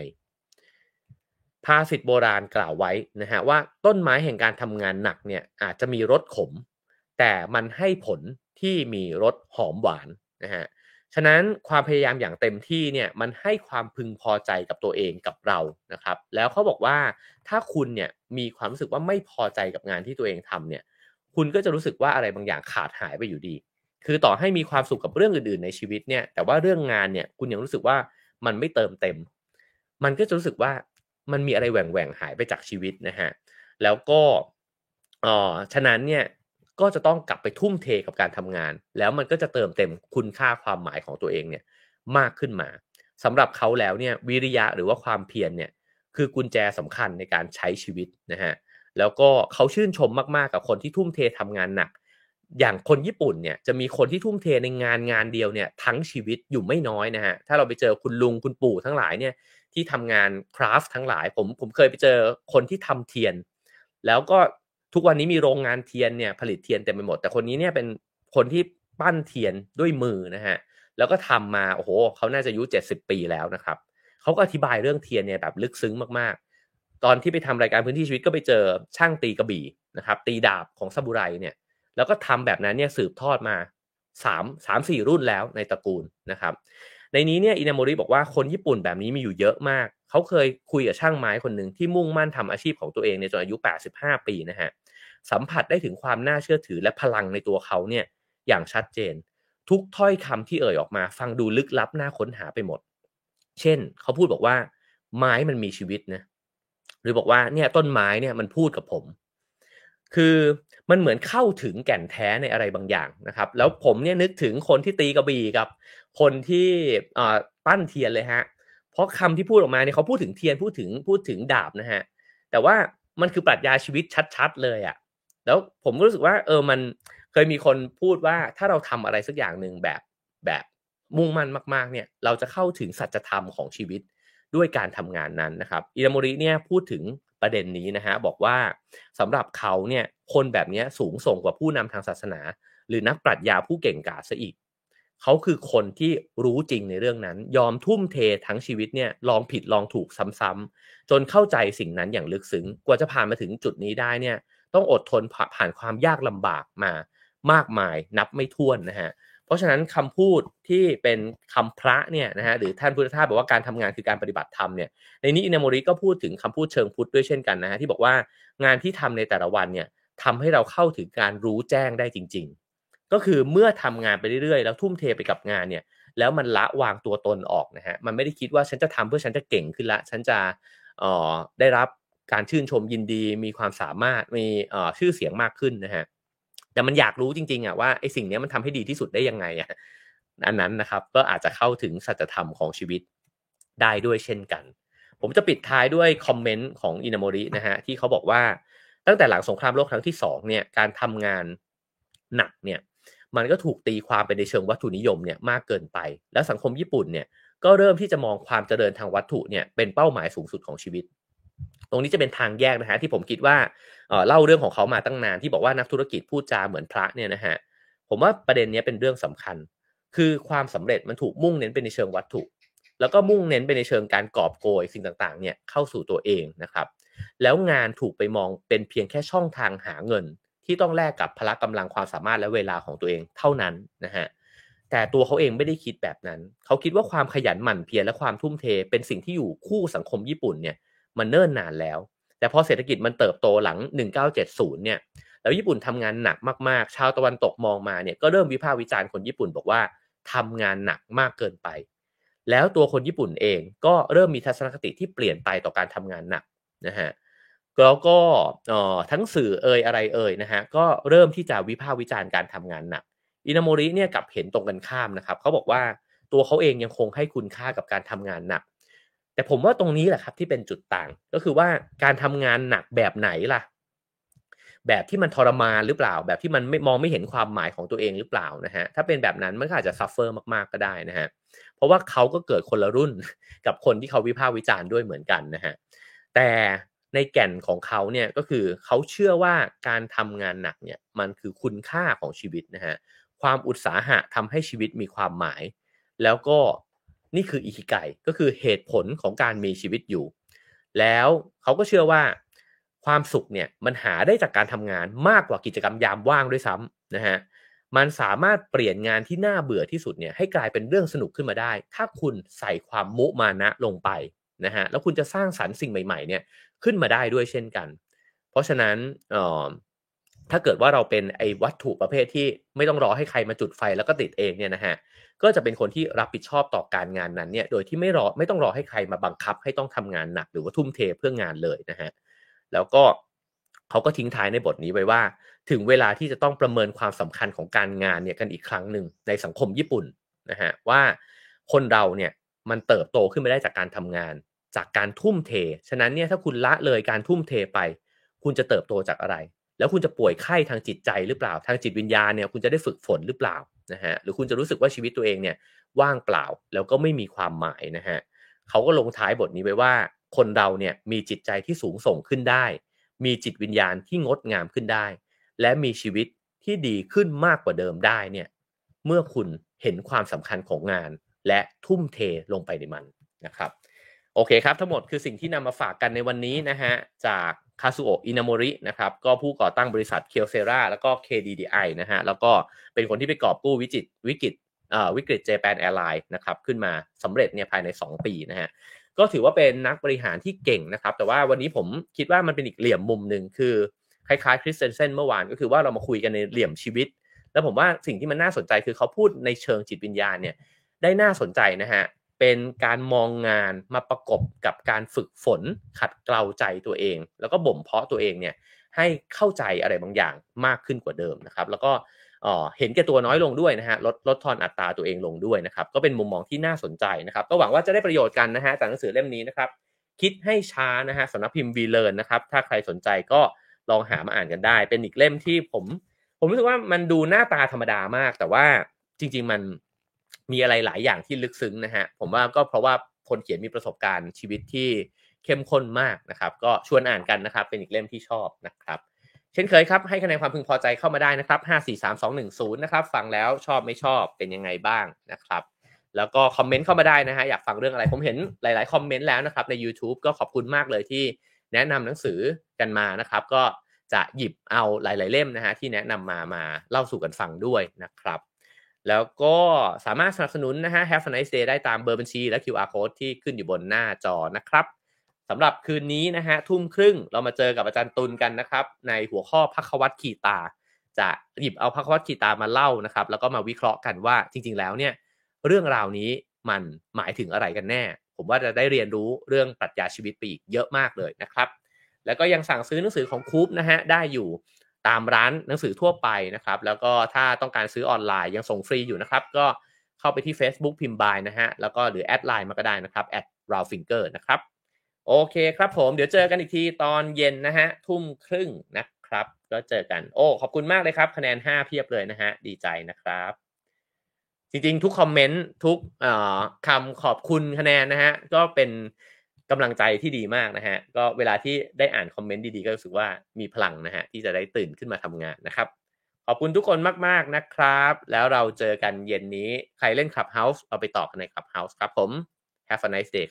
ภาษิตโบราณกล่าวไว้นะฮะว่าต้นไม้แห่งการทำงานหนักเนี่ยอาจจะมีรสขม แต่มันให้ผลที่มีรสหอมหวานนะฮะฉะนั้นความพยายามอย่างเต็มที่เนี่ยมันให้ความพึงพอใจกับตัวเองกับเรานะครับ แล้วเขาบอกว่าถ้าคุณเนี่ยมีความรู้สึกว่าไม่พอใจกับงานที่ตัวเองทำเนี่ย คุณก็จะรู้สึกว่าอะไรบางอย่างขาดหายไปอยู่ดี คือต่อให้มีความสุขกับเรื่องอื่นๆในชีวิตเนี่ย แต่ว่าเรื่องงานเนี่ยคุณยังรู้สึกว่ามันไม่เติมเต็ม มันก็จะรู้สึกว่า มันมีอะไรแหว่งแหว่งหายไปจากชีวิตนะฮะแล้วก็อ๋อฉะนั้นเนี่ยก็จะต้องกลับไปทุ่มเทกับการทำงาน แล้วมันก็จะเติมเต็มคุณค่าความหมายของตัวเองเนี่ยมากขึ้นมาสำหรับเขาแล้วเนี่ยวิริยะหรือว่าความเพียรเนี่ยคือกุญแจสำคัญในการใช้ชีวิตนะฮะแล้วก็เขาชื่นชมมากๆกับคนที่ทุ่มเททำงานหนัก อย่างคนญี่ปุ่นเนี่ยจะมีคนที่ทุ่มเทในงานงานเดียวเนี่ยทั้งชีวิตอยู่ไม่น้อยนะฮะถ้าเราไปเจอคุณลุงคุณปู่ทั้งหลายเนี่ย ที่ทำงานคราฟทั้งหลายผมผมเคยไปเจอคนที่ทำเทียน แล้วก็ทุกวันนี้มีโรงงานเทียนเนี่ยผลิตเทียนเต็มไปหมด แต่คนนี้เนี่ยเป็นคนที่ปั้นเทียนด้วยมือนะฮะแล้วก็ทำมาโอ้โหเขาน่าจะอายุเจ็ดสิบปีแล้วนะครับเขาก็อธิบายเรื่องเทียนเนี่ยแบบลึกซึ้งมากๆ ตอนที่ไปทำรายการพื้นที่ชีวิตก็ไปเจอช่างตีกระบี่นะครับ ตีดาบของซาบุไรเนี่ยแล้วก็ทำแบบนั้นเนี่ยสืบทอดมาสามสามสี่รุ่นแล้วในตระกูลนะครับ ในนี้เนี่ยอินาโมริบอกว่าคนญี่ปุ่นแบบนี้มีอยู่เยอะมาก เขาเคยคุยกับช่างไม้คนหนึ่งที่มุ่งมั่นทำอาชีพของตัวเองในจนอายุ 85 ปีนะฮะสัมผัสได้ถึงความน่าเชื่อถือและพลังในตัวเขาเนี่ยอย่างชัดเจน ทุกถ้อยคำที่เอ่ยออกมา ฟังดูลึกลับน่าค้นหาไปหมด เช่น เขาพูดบอกว่า ไม้มันมีชีวิตนะหรือบอกว่าเนี่ยต้นไม้เนี่ยมันพูดกับผม คือมันเหมือนเข้าถึงแก่นแท้ในอะไรบางอย่างนะครับ แล้วผมเนี่ยนึกถึงคนที่ตีกระบี่กับ คนที่ปั้นเทียนเลยฮะ เพราะคำที่พูดออกมาเนี่ยเขาพูดถึงเทียนพูดถึงพูดถึงดาบนะฮะ แต่ว่ามันคือปรัชญาชีวิตชัด ๆ เลยอะ่ะ แล้วผมก็รู้สึกว่า เออมันเคยมีคนพูดว่าถ้าเราทำอะไรสักอย่างหนึ่งแบบแบบมุ่งมั่นมากๆ เนี่ย เราจะเข้าถึงสัจธรรมของชีวิต ด้วยการทำงานนั้นนะครับอิรามริเนี่ยพูดถึงประเด็นนี้นะฮะบอกว่าสำหรับเขาเนี่ยคนแบบนี้สูงส่งกว่าผู้นำทางศาสนา หรือนักปรัชญาผู้เก่งกาจซะอีกเขาคือคนที่รู้จริงในเรื่องนั้น ยอมทุ่มเททั้งชีวิตเนี่ยลองผิดลองถูกซ้ำๆจนเข้าใจสิ่งนั้นอย่างลึกซึ้งกว่าจะผ่านมาถึงจุดนี้ได้เนี่ยต้องอดทนผ่านความยากลำบากมามากมายนับไม่ถ้วนนะฮะเพราะฉะนั้นคำพูดที่เป็นคำพระเนี่ยนะฮะหรือท่านพุทธทาสบอกว่าการทำงานคือการปฏิบัติธรรมเนี่ยในนี้อินาโมริก็พูดถึงคำพูดเชิงพุทธด้วยเช่นกันนะฮะที่บอกว่างานที่ทำในแต่ละวันเนี่ยทำให้เราเข้าถึงการรู้แจ้งได้จริง ๆ ก็คือเมื่อทำงานไปเรื่อยๆ แล้วทุ่มเทไปกับงานเนี่ยแล้วมันละวางตัวตนออกนะฮะมันไม่ได้คิดว่าฉันจะทำเพื่อฉันจะเก่งขึ้นละ ฉันจะเอ่อได้รับการชื่นชมยินดีมีความสามารถมีชื่อเสียงมากขึ้นนะฮะ แต่มันอยากรู้จริงๆอะว่าไอ้สิ่งนี้มันทำให้ดีที่สุดได้ยังไงอะอันนั้นนะครับก็อาจจะเข้าถึงสัจธรรมของชีวิตได้ด้วยเช่นกัน ผมจะปิดท้ายด้วยคอมเมนต์ของอินาโมรินะฮะที่เขาบอกว่าตั้งแต่หลังสงครามโลกครั้งที่สองเนี่ยการทำงานหนักเนี่ยมันก็ถูกตีความไปในเชิงวัตถุนิยมเนี่ยมากเกินไป แล้วสังคมญี่ปุ่นเนี่ยก็เริ่มที่จะมองความเจริญทางวัตถุเนี่ยเป็นเป้าหมายสูงสุดของชีวิต ตรงนี้จะเป็นทางแยกนะฮะที่ผมคิดว่าเล่าเรื่องของเขามาตั้งนานที่บอกว่านักธุรกิจพูดจาเหมือนพระเนี่ยนะฮะผมว่าประเด็นนี้เป็นเรื่องสำคัญ คือความสำเร็จมันถูกมุ่งเน้นไปในเชิงวัตถุ แล้วก็มุ่งเน้นไปในเชิงการกอบโกยสิ่งต่างๆเนี่ยเข้าสู่ตัวเองนะครับ แล้วงานถูกไปมองเป็นเพียงแค่ช่องทางหาเงิน ที่ต้องแลกกับพละกำลังความสามารถและเวลาของตัวเองเท่านั้นนะฮะแต่ตัวเขาเองไม่ได้คิดแบบนั้น เขาคิดว่าความขยันหมั่นเพียรและความทุ่มเทเป็นสิ่งที่อยู่คู่สังคมญี่ปุ่นเนี่ย มันเนิ่นนานแล้ว แต่พอเศรษฐกิจมันเติบโตหลัง 1970 เนี่ย แล้วญี่ปุ่นทำงานหนักมากๆ ชาวตะวันตกมองมาเนี่ยก็เริ่มวิพากษ์วิจารณ์คนญี่ปุ่นบอกว่าทำงานหนักมากเกินไป แล้วตัวคนญี่ปุ่นเองก็เริ่มมีทัศนคติที่เปลี่ยนไปต่อการทำงานหนักนะฮะแล้วก็ทั้งสื่อเอ่ยอะไรเอ่ยนะฮะก็เริ่มที่จะวิพากษ์วิจารณ์การทำงานหนักอินาโมริเนี่ยกับเห็นตรงกันข้ามนะครับเขาบอกว่าตัวเขาเองยังคงให้คุณค่ากับการทำงานหนัก แต่ผมว่าตรงนี้แหละครับที่เป็นจุดต่างก็คือว่าการทำงานหนักแบบไหนล่ะ แบบที่มันทรมานหรือเปล่า แบบที่มันไม่มองไม่เห็นความหมายของตัวเองหรือเปล่านะฮะถ้าเป็นแบบนั้นมันก็อาจจะ suffer มากๆก็ได้นะฮะเพราะว่าเขาก็เกิดคนละรุ่นกับคนที่เขาวิพากษ์วิจารณ์ด้วยเหมือนกันนะฮะแต่ในแก่นของเขาเนี่ยก็คือเขาเชื่อว่าการทำงานหนักเนี่ยมันคือคุณค่าของชีวิตนะฮะความอุตสาหะทำให้ชีวิตมีความหมาย แล้วก็ นี่คืออิคิไกก็คือเหตุผลของการมีชีวิตอยู่ แล้วเขาก็เชื่อว่าความสุขเนี่ยมันหาได้จากการทำงานมากกว่ากิจกรรมยามว่างด้วยซ้ำนะฮะมันสามารถเปลี่ยนงานที่น่าเบื่อที่สุดเนี่ยให้กลายเป็นเรื่องสนุกขึ้นมาได้ ถ้าคุณใส่ความมุมานะลงไปนะฮะแล้วคุณจะสร้างสรรค์สิ่งใหม่ๆเนี่ยขึ้นมาได้ด้วยเช่นกัน เพราะฉะนั้นเอ่อถ้าเกิดว่าเราเป็นไอ้วัตถุประเภทที่ไม่ต้องรอให้ใครมาจุดไฟแล้วก็ติดเองเนี่ยนะฮะ ก็จะเป็นคนที่รับผิดชอบต่อการงานนั้นเนี่ยโดยที่ไม่รอไม่ต้องรอให้ใครมาบังคับให้ต้องทำงานหนักหรือว่าทุ่มเทเพื่องานเลยนะฮะแล้วก็เขาก็ทิ้งท้ายในบทนี้ไว้ว่า ถึงเวลาที่จะต้องประเมินความสำคัญของการงานเนี่ยกันอีกครั้งหนึ่งในสังคมญี่ปุ่นนะฮะว่าคนเราเนี่ยมันเติบโตขึ้นมาได้จากการทำงาน จากการทุ่มเท ฉะนั้นเนี่ยถ้าคุณละเลยการทุ่มเทไป คุณจะเติบโตจากอะไร แล้วคุณจะป่วยไข้ทางจิตใจหรือเปล่า ทางจิตวิญญาณเนี่ยคุณจะได้ฝึกฝนหรือเปล่า นะฮะหรือคุณจะรู้สึกว่าชีวิตตัวเองเนี่ยว่างเปล่าแล้วก็ไม่มีความหมายนะฮะเขาก็ลงท้ายบทนี้ไว้ว่า คนเราเนี่ยมีจิตใจที่สูงส่งขึ้นได้ มีจิตวิญญาณที่งดงามขึ้นได้ และมีชีวิตที่ดีขึ้นมากกว่าเดิมได้เนี่ยเมื่อคุณเห็นความสำคัญของงาน และทุ่มเทลงไปในมันนะครับโอเคครับ ทั้งหมดคือสิ่งที่นำมาฝากกันในวันนี้นะฮะจาก คาซูโอะอินาโมรินะครับก็ผู้ก่อตั้งบริษัทเคียวเซราแล้วก็ KDDI นะฮะแล้วก็เป็นคนที่ไปกอบกู้วิจิตวิกฤตวิกฤตเจแปนแอร์ไลน์นะครับขึ้นมาสำเร็จเนี่ยภายใน 2 ปีนะฮะก็ถือว่าเป็นนักบริหารที่เก่งนะครับ แต่ว่าวันนี้ผมคิดว่ามันเป็นอีกเหลี่ยมมุมหนึ่งคือคล้ายๆคริสเตนเซนเมื่อวานก็คือว่าเรามาคุยกันในเหลี่ยมชีวิต แล้วผมว่าสิ่งที่มันน่าสนใจคือเขาพูดในเชิงจิตวิญญาณเนี่ยได้น่าสนใจนะฮะ เป็นการมองงานมาประกบกับการฝึกฝน ขัดเกลาใจตัวเอง แล้วก็บ่มเพาะตัวเองเนี่ยให้เข้าใจอะไรบางอย่างมากขึ้นกว่าเดิมนะครับ แล้วก็เห็นแก่ตัวน้อยลงด้วยนะฮะลดลดทอนอัตราตัวเองลงด้วยนะครับ ก็เป็นมุมมองที่น่าสนใจนะครับ ก็หวังว่าจะได้ประโยชน์กันนะฮะจากหนังสือเล่มนี้นะครับ คิดให้ช้านะฮะสำนักพิมพ์วีเลนนะครับ ถ้าใครสนใจก็ลองหามาอ่านกันได้ เป็นอีกเล่มที่ผม ผมรู้สึกว่ามันดูหน้าตาธรรมดามาก แต่ว่าจริง ๆ มัน มีอะไรหลายอย่างที่ลึกซึ้งนะฮะผมว่าก็เพราะว่าคนเขียนมีประสบการณ์ชีวิตที่เข้มข้นมากนะครับ ก็ชวนอ่านกันนะครับ เป็นอีกเล่มที่ชอบนะครับ เช่นเคยครับ ให้คะแนนความพึงพอใจเข้ามาได้นะครับ 5 4 3 2 1 0 นะครับ ฟังแล้วชอบไม่ชอบเป็นยังไงบ้างนะครับ แล้วก็คอมเมนต์เข้ามาได้นะฮะ อยากฟังเรื่องอะไร ผมเห็นหลาย ๆ คอมเมนต์แล้วนะครับ ใน YouTube ก็ขอบคุณมากเลยที่แนะนำหนังสือกันมานะครับ ก็จะหยิบเอาหลาย ๆ เล่มนะฮะที่แนะนำมามาเล่าสู่กันฟังด้วยนะครับ แล้วก็สามารถสนับสนุนนะฮะ Have a nice day ได้ตามเบอร์บัญชีและ QR code ที่ขึ้นอยู่บนหน้าจอนะครับสำหรับคืนนี้นะฮะทุ่มครึ่งเรามาเจอกับอาจารย์ตุลกันนะครับ ในหัวข้อพักวัตขีตา จะหยิบเอาพักวัตขีตามาเล่านะครับ แล้วก็มาวิเคราะห์กันว่าจริง ๆ แล้วเนี่ยเรื่องราวนี้มันหมายถึงอะไรกันแน่ ผมว่าจะได้เรียนรู้เรื่องปรัชญาชีวิตไปอีกเยอะมากเลยนะครับ แล้วก็ยังสั่งซื้อหนังสือของคูปนะฮะได้อยู่ ตามร้านหนังสือทั่วไปนะครับ แล้วก็ถ้าต้องการซื้อออนไลน์ยังส่งฟรีอยู่นะครับ ก็เข้าไปที่ Facebook พิมพ์บายนะฮะ แล้วก็หรือแอดไลน์มาก็ได้นะครับแอดราวฟิงเกอร์นะครับ โอเคครับผมเดี๋ยวเจอกันอีกทีตอนเย็นนะฮะ ทุ่มครึ่งนะครับ ก็เจอกัน โอ้ขอบคุณมากเลยครับ คะแนน 5 เพียบเลยนะฮะ ดีใจนะครับ จริงๆ ทุกคอมเมนต์ทุกคำขอบคุณคะแนนนะฮะ ก็เป็น กำลังใจที่ดีมากนะฮะ ก็เวลาที่ได้อ่านคอมเมนต์ดีๆ ก็รู้สึกว่ามีพลังนะฮะที่จะได้ตื่นขึ้นมาทำงานนะครับ ขอบคุณทุกคนมากๆนะครับ แล้วเราเจอกันเย็นนี้ ใครเล่น Clubhouse เอาไปต่อกันใน Clubhouse ครับผม Have a nice day